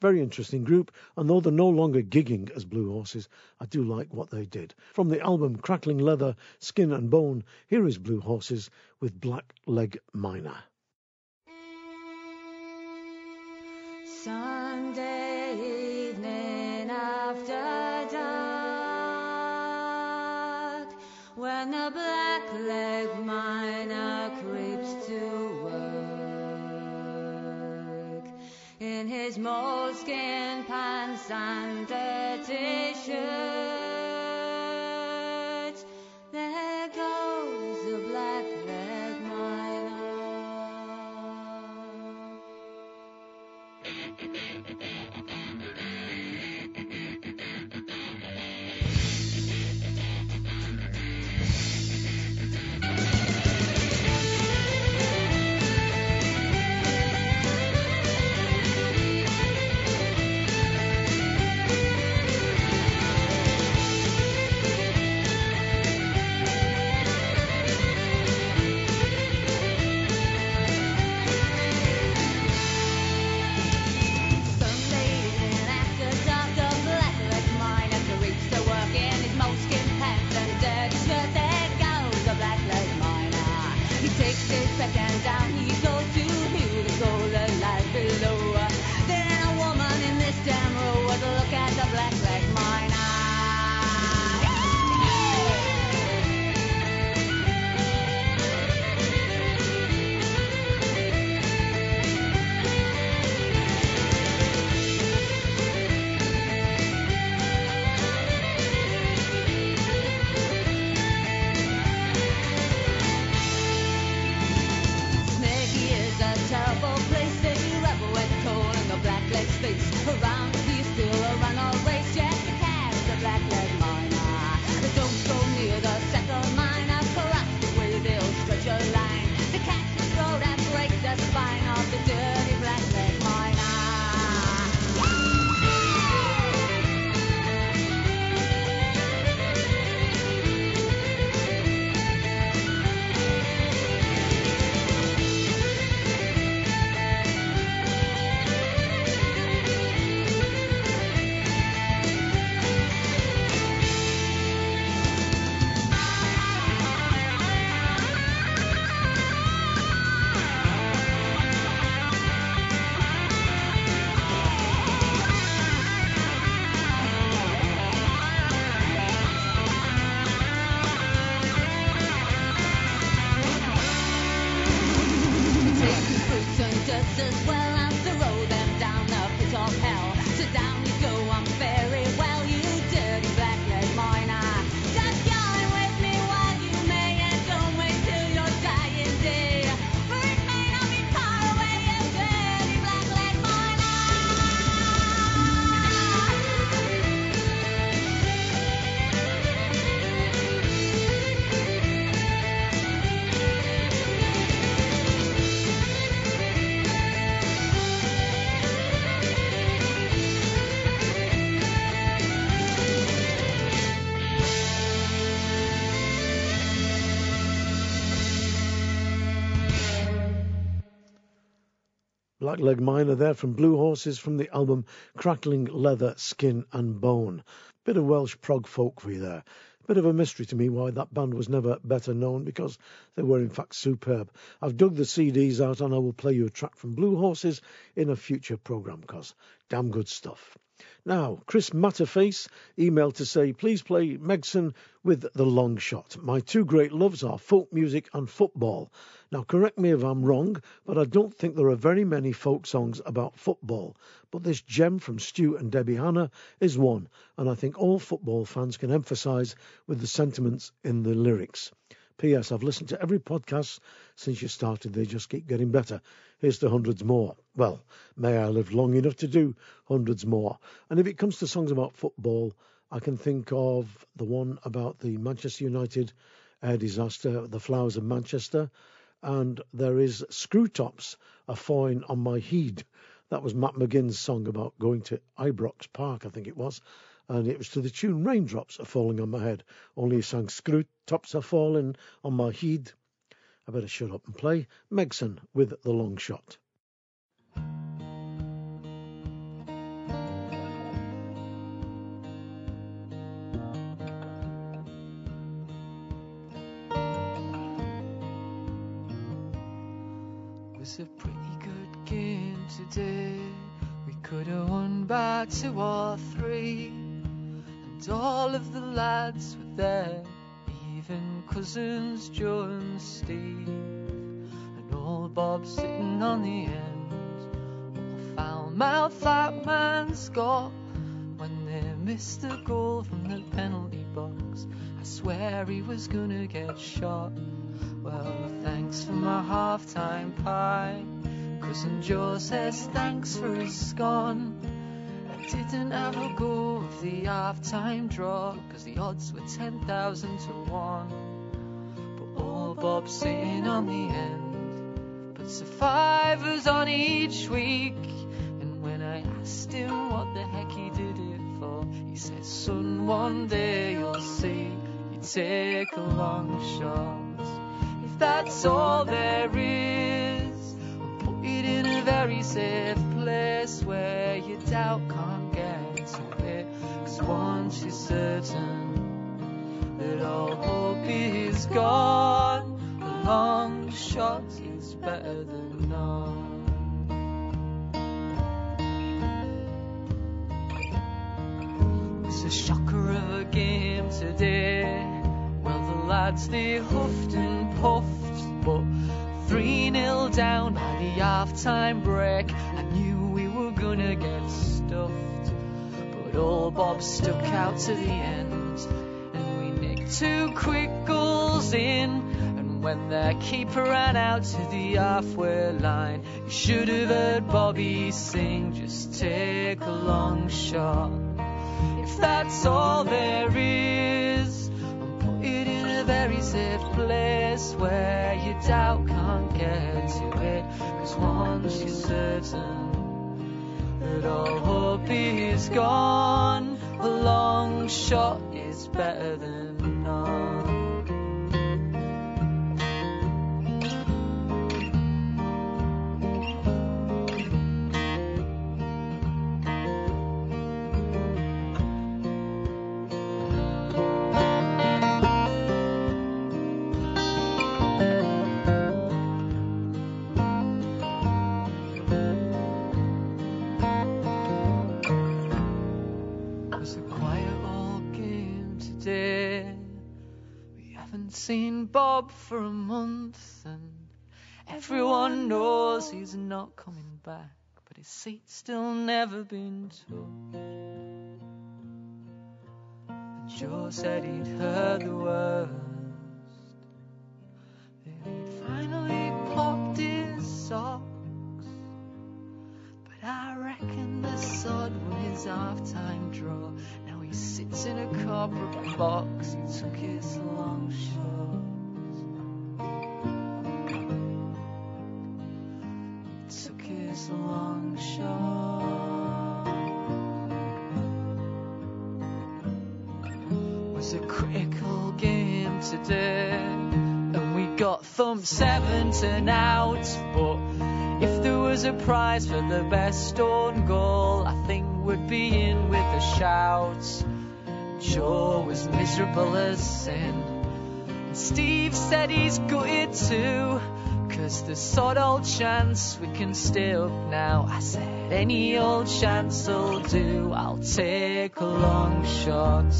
A: Very interesting group, and though they're no longer gigging as Blue Horses, I do like what they did. From the album Crackling Leather, Skin and Bone, here is Blue Horses with Black Leg Miner.
L: Sunday evening after dark, when the black leg miner his moleskin pants and dirty shirt, second down.
A: Blackleg Miner there from Blue Horses from the album Crackling Leather, Skin and Bone. Bit of Welsh prog folk for you there. Bit of a mystery to me why that band was never better known because they were in fact superb. I've dug the CDs out and I will play you a track from Blue Horses in a future programme because damn good stuff. Now, Chris Matterface emailed to say, please play Megson with The Long Shot. My two great loves are folk music and football. Now, correct me if I'm wrong, but I don't think there are very many folk songs about football. But this gem from Stu and Debbie Hanna is one, and I think all football fans can emphasise with the sentiments in the lyrics. P.S. I've listened to every podcast since you started. They just keep getting better. Here's to hundreds more. Well, may I live long enough to do hundreds more. And if it comes to songs about football, I can think of the one about the Manchester United air disaster, The Flowers of Manchester, and there is Screw Tops, A Fine on My Heed. That was Matt McGinn's song about going to Ibrox Park, I think it was and it was to the tune Raindrops Are Falling on My Head. Only he sang Screw Tops Are Falling on My Heed. I better shut up and play Megson with The Long Shot.
M: Two or three, and all of the lads were there, even cousins Joe and Steve, and old Bob sitting on the end. What a foul mouth that man's got when they missed a goal from the penalty box. I swear he was gonna get shot. Well, thanks for my half-time pie. Cousin Joe says thanks for his scone. Didn't ever go of the half-time draw, cause the odds were 10,000 to 1. But old Bob's sitting on the end, puts survivors on each week. And when I asked him what the heck he did it for, he said, son, one day you'll see, you take a long shot If that's all there is. I'll Put it in a very safe place where your doubt can't once you're certain that all hope is gone, a long shot is better than none. It's a shocker of a game today. Well, the lads they huffed and puffed, but 3 0 down by the half time break. I knew we were gonna get stuffed, but old Bob stuck out to the end, and we nicked two quick goals in. And when their keeper ran out to the halfway line, you should have heard Bobby sing, just take a long shot. If that's all there is, and put it in a very safe place where your doubt can't get to it. Cause once you're certain that all hope is gone, a long shot is better than none. Seen Bob for a month, and everyone knows he's not coming back. But his seat's still never been took. And Joe said he'd heard the worst. That he'd finally popped his socks. But I reckon the sod his half-time draw. He sits in a corporate box. He took his long shot. He took his long shot. Was a critical game today, and we got thumped seven to out. But if there was a prize for the best own goal, I think we'd be in with a shout. Joe was miserable as sin. And Steve said he's gutted too. Cause there's sod old chance we can stay up now. I said any old chance will do. I'll take a long shot.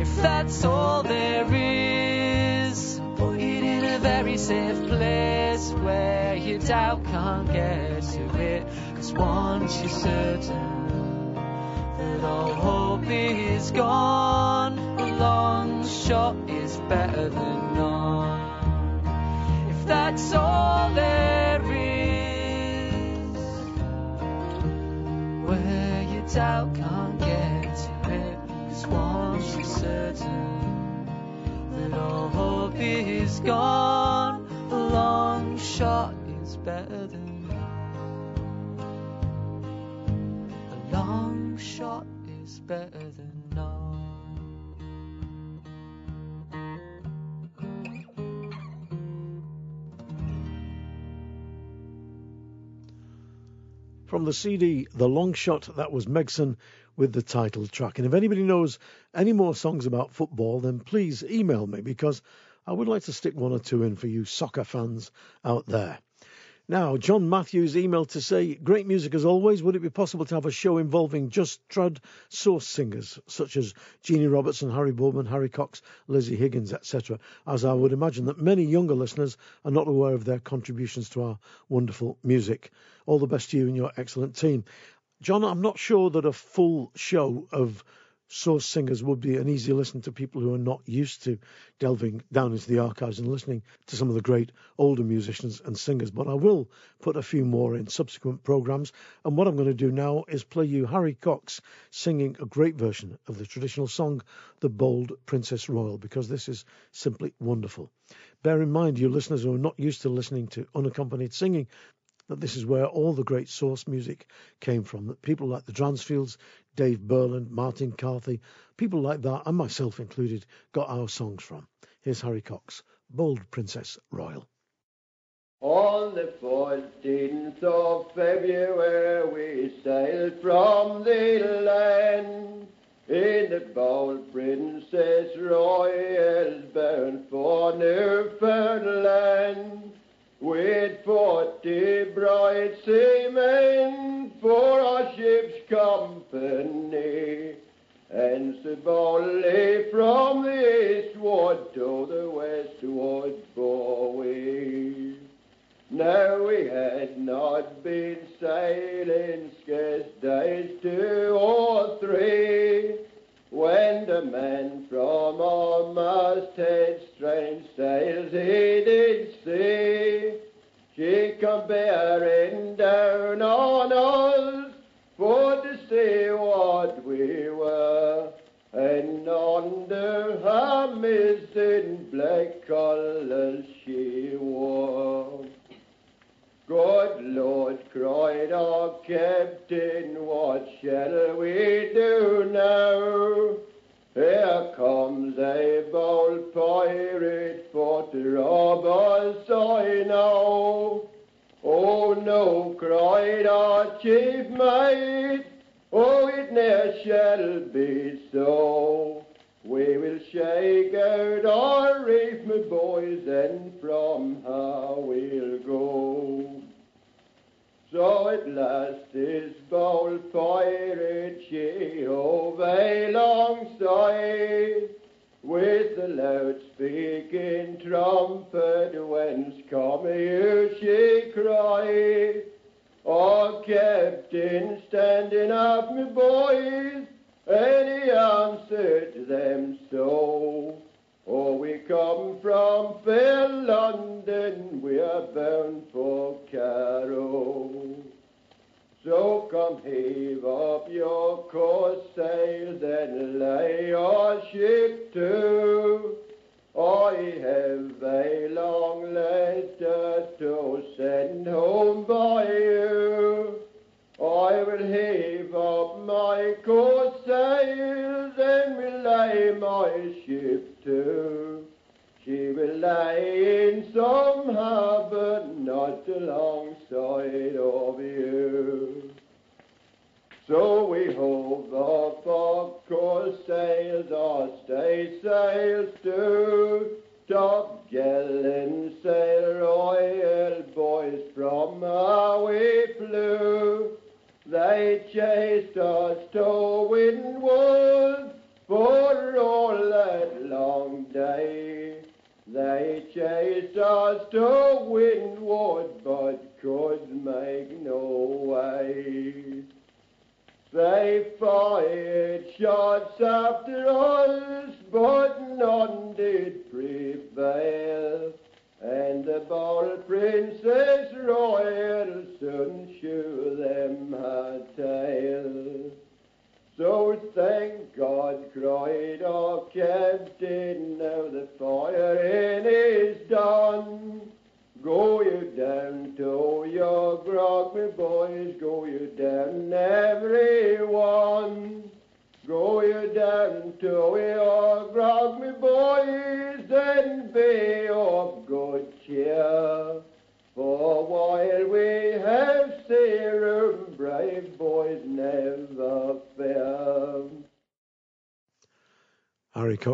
M: If that's all there is, put it in a very safe place where your doubt can't get to it. Cause once you're certain that all hope is gone, a long shot is better than none. If that's all there is, where your doubt can't get to it, once you're certain that all hope is gone, a long shot is better than long shot is better than none.
A: From the CD The Long Shot, that was Megson with the title track. And if anybody knows any more songs about football, then please email me because I would like to stick one or two in for you soccer fans out there. Now, John Matthews emailed to say, Great music as always. Would it be possible to have a show involving just trad source singers such as Jeannie Robertson, Harry Boardman, Harry Cox, Lizzie Higgins, etc.? As I would imagine that many younger listeners are not aware of their contributions to our wonderful music. All the best to you and your excellent team. John, I'm not sure that a full show of source singers would be an easy listen to people who are not used to delving down into the archives and listening to some of the great older musicians and singers. But I will put a few more in subsequent programs. And what I'm going to do now is play you Harry Cox singing a great version of the traditional song, The Bold Princess Royal, because this is simply wonderful. Bear in mind, you listeners who are not used to listening to unaccompanied singing, that this is where all the great source music came from. That people like the Dransfields, Dave Burland, Martin Carthy, people like that, and myself included, got our songs from. Here's Harry Cox, Bold Princess Royal.
N: On the 14th of February we sailed from the land in the bold Princess Royal bound for Newfoundland with forty bright seamen for our ship's company, and boldly from the eastward to the westward bore we. Now we had not been sailing scarce days two or three, when the man from our masthead strange sails he did see. She come bearing down on us for to see what we were, and under her mizzen black colours she wore. Good Lord, cried our captain, what shall we do now? Here comes a bold pirate for to rob us, I know. Oh no, cried our chief mate, oh it ne'er shall be so. We will shake out our reef, my boys, and from her we'll go. So at last this bold pirate she hove alongside with the loud speaking trumpet, whence come you, she cried. Oh, Captain, standing up, me boys, and he answered them so. Oh, we come from fair London, we are bound for Carrow. So come heave up your course sails and lay your ship to. I have a long letter to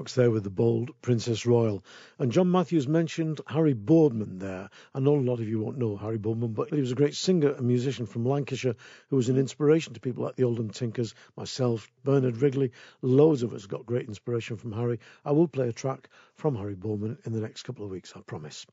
A: There with the bold Princess Royal. And John Matthews mentioned Harry Boardman there. I know a lot of you won't know Harry Boardman, but he was a great singer and musician from Lancashire who was an inspiration to people like the Oldham Tinkers, myself, Bernard Wrigley. Loads of us got great inspiration from Harry. I will play a track from Harry Boardman in the next couple of weeks, I promise.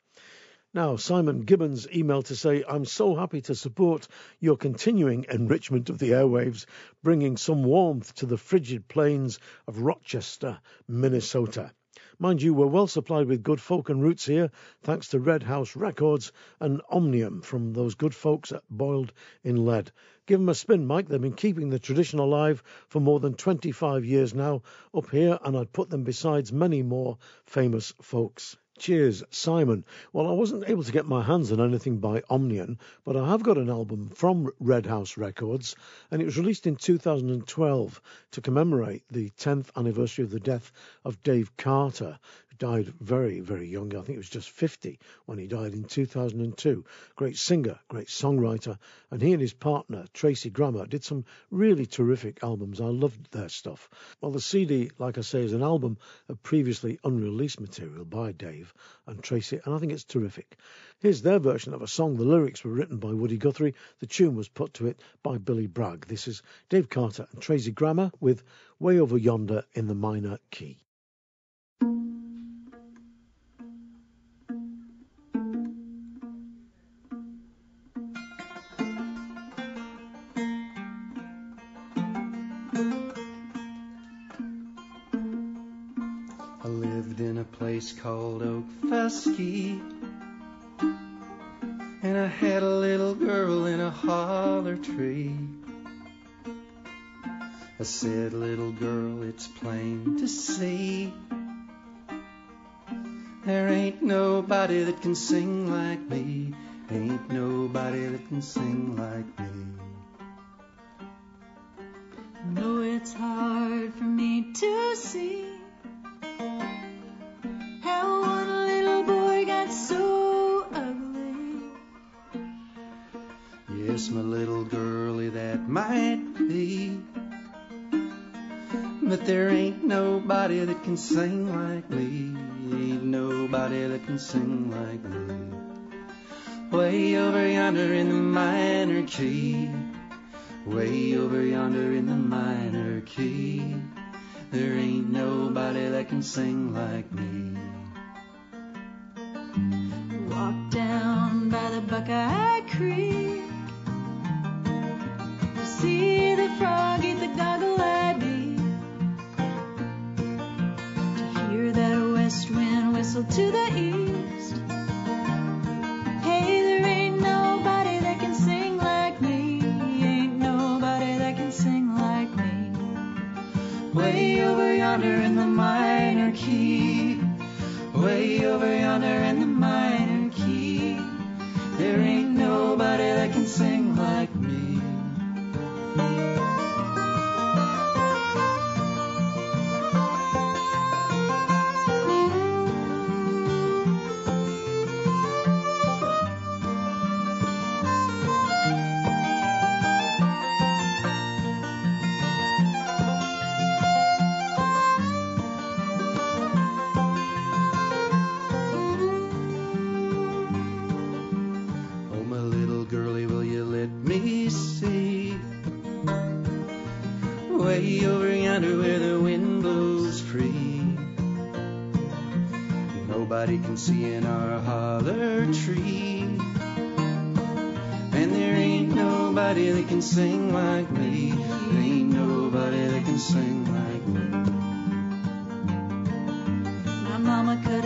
A: Now, Simon Gibbons emailed to say, I'm so happy to support your continuing enrichment of the airwaves, bringing some warmth to the frigid plains of Rochester, Minnesota. Mind you, we're well supplied with good folk and roots here, thanks to Red House Records and Omnium from those good folks at Boiled in Lead. Give them a spin, Mike. They've been keeping the tradition alive for more than 25 years now up here, and I'd put them besides many more famous folks. Cheers, Simon. Well, I wasn't able to get my hands on anything by Omnium, but I have got an album from Red House Records, and it was released in 2012 to commemorate the 10th anniversary of the death of Dave Carter, died very, very young. I think it was just 50 when he died in 2002. Great singer, great songwriter, and he and his partner, Tracy Grammer, did some really terrific albums. I loved their stuff. Well, the CD, like I say, is an album of previously unreleased material by Dave and Tracy, and I think it's terrific. Here's their version of a song. The lyrics were written by Woody Guthrie. The tune was put to it by Billy Bragg. This is Dave Carter and Tracy Grammer with Way Over Yonder in the minor key.
E: Fesky. And I had a little girl in a holler tree. I said, little girl, it's plain to see. There ain't nobody that can sing like me. Ain't nobody that can sing like me. Can sing like me. Ain't nobody that can sing like me. Way over yonder in the minor key.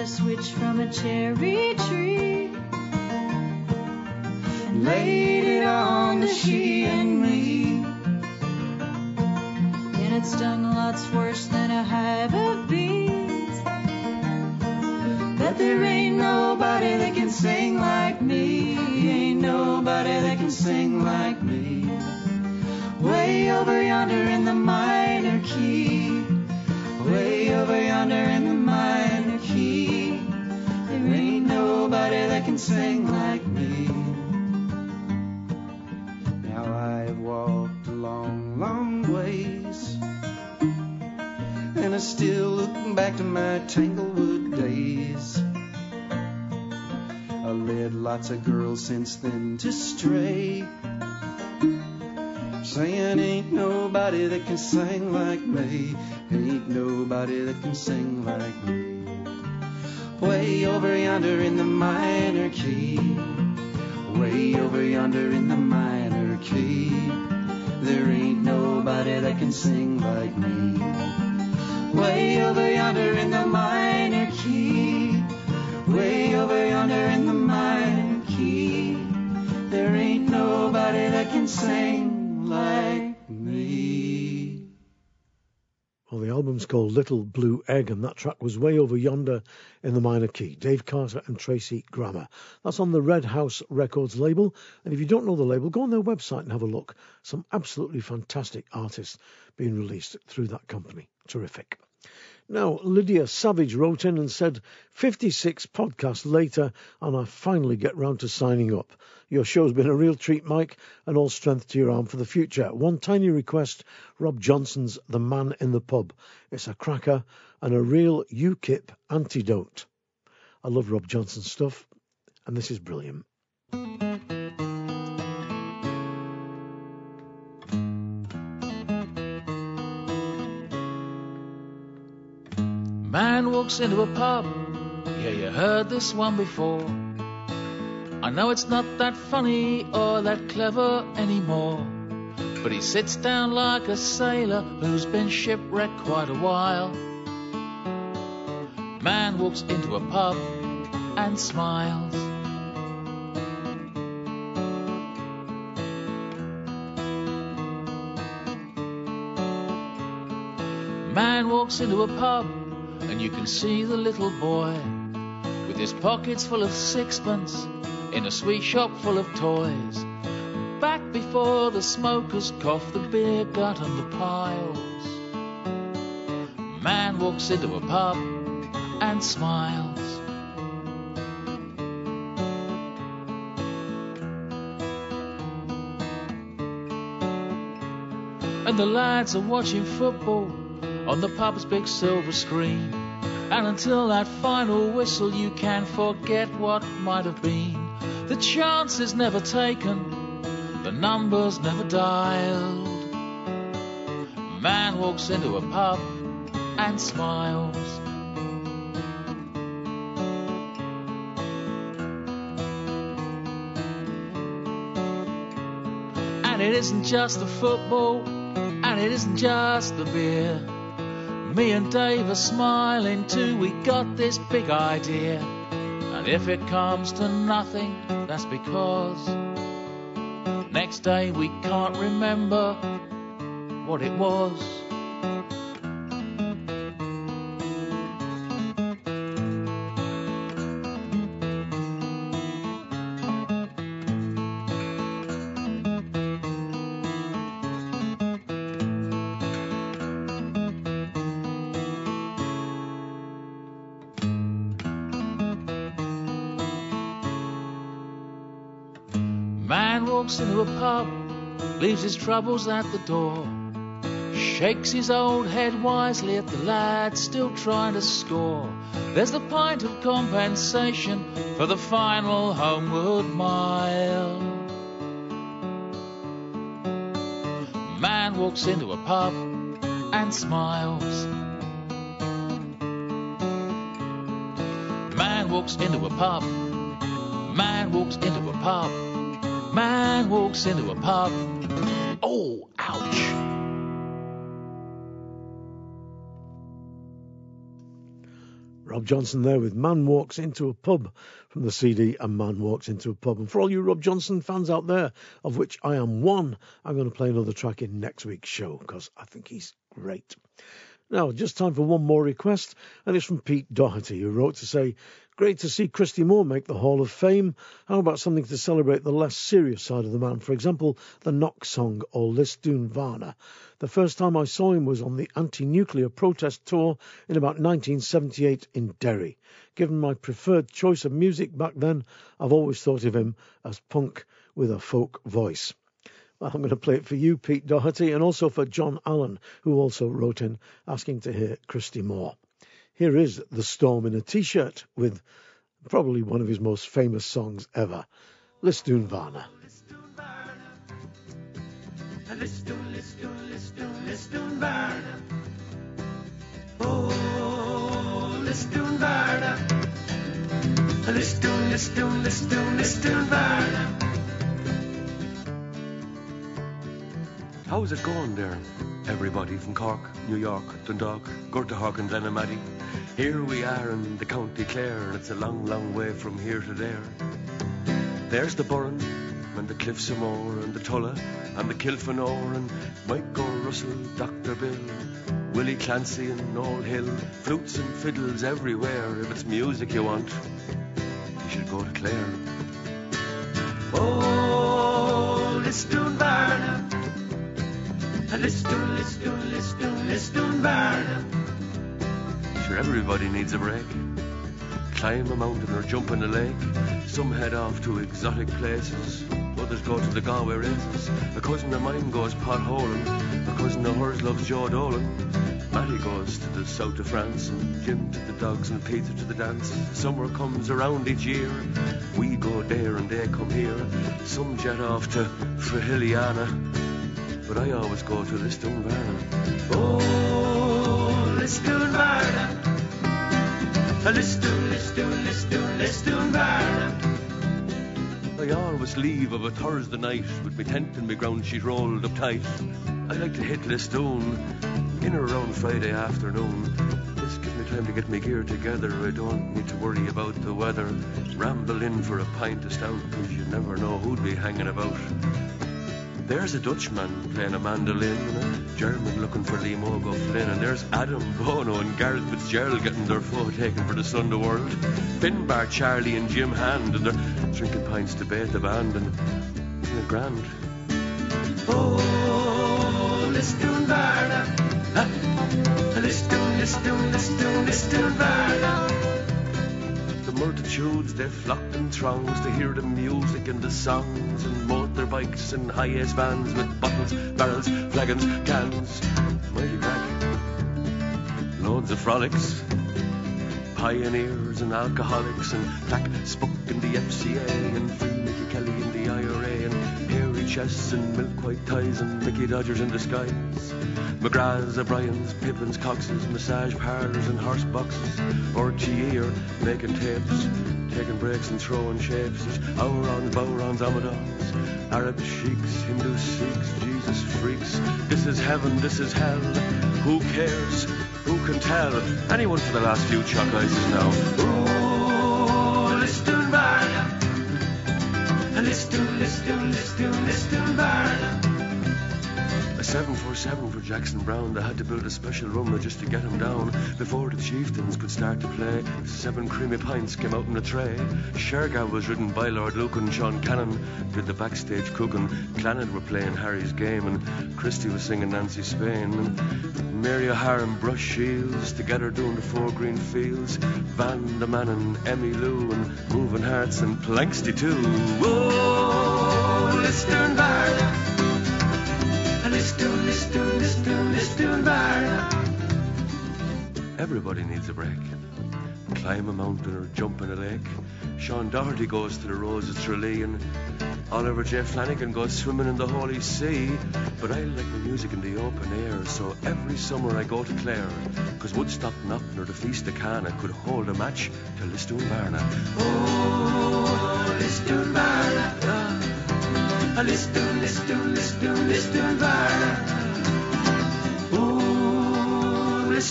D: A switch from a cherry tree and laid it on to she and me. And it stung lots worse than a hive of bees. But there ain't nobody that can sing like me. Ain't nobody that can sing like me. Way over yonder in the minor key. Way over yonder in the can sing like me.
E: Now I've walked a long, long ways, and I still look back to my Tanglewood days. I led lots of girls since then to stray, saying ain't nobody that can sing like me, ain't nobody that can sing like me. Way over yonder in the minor key. Way over yonder in the minor key. There ain't nobody that can sing like me. Way over yonder in the minor key. Way over yonder in the minor key. There ain't nobody that can sing like
A: Well, the album's called Little Blue Egg, and that track was way over yonder in the minor key. Dave Carter and Tracy Grammer. That's on the Red House Records label. And if you don't know the label, go on their website and have a look. Some absolutely fantastic artists being released through that company. Terrific. Now, Lydia Savage wrote in and said, 56 podcasts later, and I finally get round to signing up. Your show's been a real treat, Mike, and all strength to your arm for the future. One tiny request Robb Johnson's The Man in the Pub. It's a cracker and a real UKIP antidote. I love Robb Johnson's stuff, and this is brilliant.
O: Man walks into a pub. Yeah, you heard this one before. I know it's not that funny or that clever anymore. But he sits down like a sailor who's been shipwrecked quite a while. Man walks into a pub and smiles. Man walks into a pub and you can see the little boy with his pockets full of sixpence in a sweet shop full of toys. Back before the smokers cough the beer gut and the piles. Man walks into a pub and smiles. And the lads are watching football on the pub's big silver screen. And until that final whistle, you can forget what might have been. The chance is never taken, the number's never dialed. Man walks into a pub and smiles. And it isn't just the football, and it isn't just the beer. Me and Dave are smiling too, we got this big idea. And if it comes to nothing, that's because next day we can't remember what it was. A pub, leaves his troubles at the door, shakes his old head wisely at the lad still trying to score. There's the pint of compensation for the final homeward mile. Man walks into a pub and smiles. Man walks into a pub. Man walks into a pub. Man walks into a pub. Oh, ouch.
A: Robb Johnson there with Man Walks Into a Pub from the CD A Man Walks Into a Pub. And for all you Robb Johnson fans out there, of which I am one, I'm going to play another track in next week's show because I think he's great. Now, just time for one more request, and it's from Pete Doherty, who wrote to say, Great to see Christy Moore make the Hall of Fame. How about something to celebrate the less serious side of the man? For example, the Knock song or Lisdoonvarna. The first time I saw him was on the anti nuclear protest tour in about 1978 in Derry. Given my preferred choice of music back then, I've always thought of him as punk with a folk voice. I'm going to play it for you, Pete Doherty, and also for John Allen, who also wrote in asking to hear Christy Moore. Here is The Storm in a T shirt with probably one of his most famous songs ever, Lisdoonvarna. Varna.
K: Oh, Varna. Varna.
P: How's it going there? Everybody from Cork, New York, Dundalk, Gurtahog and Glenamaddy. Here we are in the County Clare and it's a long, long way from here to there. There's the Burren and the Cliffs of Moher and the Tulla and the Kilfenora and Michael Russell, Dr. Bill, Willie Clancy and Noel Hill. Flutes and fiddles everywhere. If it's music you want, you should go to Clare.
K: Oh, Listún Varna. Lisdoon, lisdoon, lisdoon, listún Varna.
P: Sure, everybody needs a break. Climb a mountain or jump in a lake. Some head off to exotic places. Others go to the Galway races. A cousin of mine goes potholing. A cousin of hers loves Joe Dolan. Matty goes to the south of France. And Jim to the dogs and Peter to the dance. Summer comes around each year. We go there and they come here. Some jet off to Frahiliana. But I always go to Lisdoonvarna.
K: Oh, Lisdoon Varna. Varna.
P: I always leave of a Thursday night with me tent and me ground sheet rolled up tight. I like to hit Listún in or around Friday afternoon. This gives me time to get my gear together. I don't need to worry about the weather. Ramble in for a pint of stout, cause you never know who'd be hanging about. There's a Dutchman playing a mandolin and a German looking for Mogo Flynn and there's Adam Bono and Garret Fitzgerald getting their photo taken for the Sunday World. Finbar, Charlie and Jim Hand and they're drinking pints to bait the band and it grand?
K: Oh, Lisdoonvarna. Listún, lisdoon, lisdoon, listún Varna.
P: Multitudes they flocked in throngs to hear the music and the songs and motorbikes and Hiace vans with bottles, barrels, flagons, cans. Mighty crack. Loads of frolics. Pioneers and alcoholics and Black Spook in the FCA and Free Mickey Kelly in the IRA and chests and milk white ties and Mickey Dodgers in disguise. McGrath's, O'Brien's, Pippin's, Cox's, massage parlours and horse boxes. RTE are making tapes, taking breaks and throwing shapes. There's Aurons, Bowrons, Amadons, Arab sheiks, Hindu Sikhs, Jesus freaks. This is heaven, this is hell. Who cares? Who can tell? Anyone for the last few chalk ices now.
K: Oh, lisdoon, lisdoon Varna.
P: A 747 for Jackson Browne. They had to build a special rumba just to get him down before the chieftains could start to play. Seven creamy pints came out in a tray. Shergar was ridden by Lord Lucan. Sean Cannon did the backstage cooking. Clannad were playing Harry's game, and Christy was singing Nancy Spain. And Mary O'Hara and Brush Shiels together doing the four green fields. Van the Man and Emmylou and Moving Hearts and Planxty too.
K: Oh, Varna. Lisdoon,
P: Everybody needs a break. Climb a mountain or jump in a lake. Sean Doherty goes to the Rose of Tralee and Oliver J. Flanagan goes swimming in the Holy See. But I like my music in the open air, so every summer I go to Clare. Cause Woodstock, Knock, or the Feast of Cana could hold a match to Lisdoon Varna.
K: Oh, Lisdoon Varna. Ah, listún, lisdoon, lisdoon, lisdoon Varna.
A: I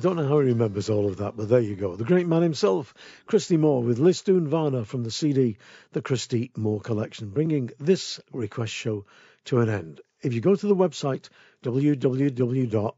A: don't know how he remembers all of that, but there you go. The great man himself, Christy Moore, with Lisdoon Varna from the CD, the Christy Moore Collection, bringing this request show to an end. If you go to the website, www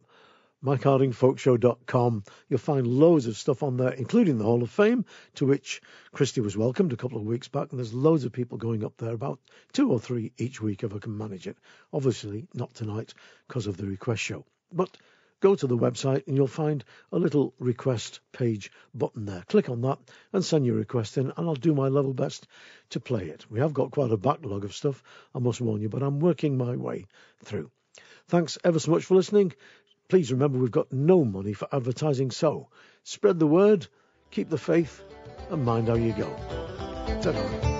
A: www.mikehardingfolkshow.com, you'll find loads of stuff on there, including the Hall of Fame, to which Christy was welcomed a couple of weeks back, and there's loads of people going up there, about two or three each week if I can manage it. Obviously, not tonight because of the request show. But go to the website and you'll find a little request page button there. Click on that and send your request in, and I'll do my level best to play it. We have got quite a backlog of stuff, I must warn you, but I'm working my way through. Thanks ever so much for listening. Please remember we've got no money for advertising, so spread the word, keep the faith, and mind how you go. Ta-da.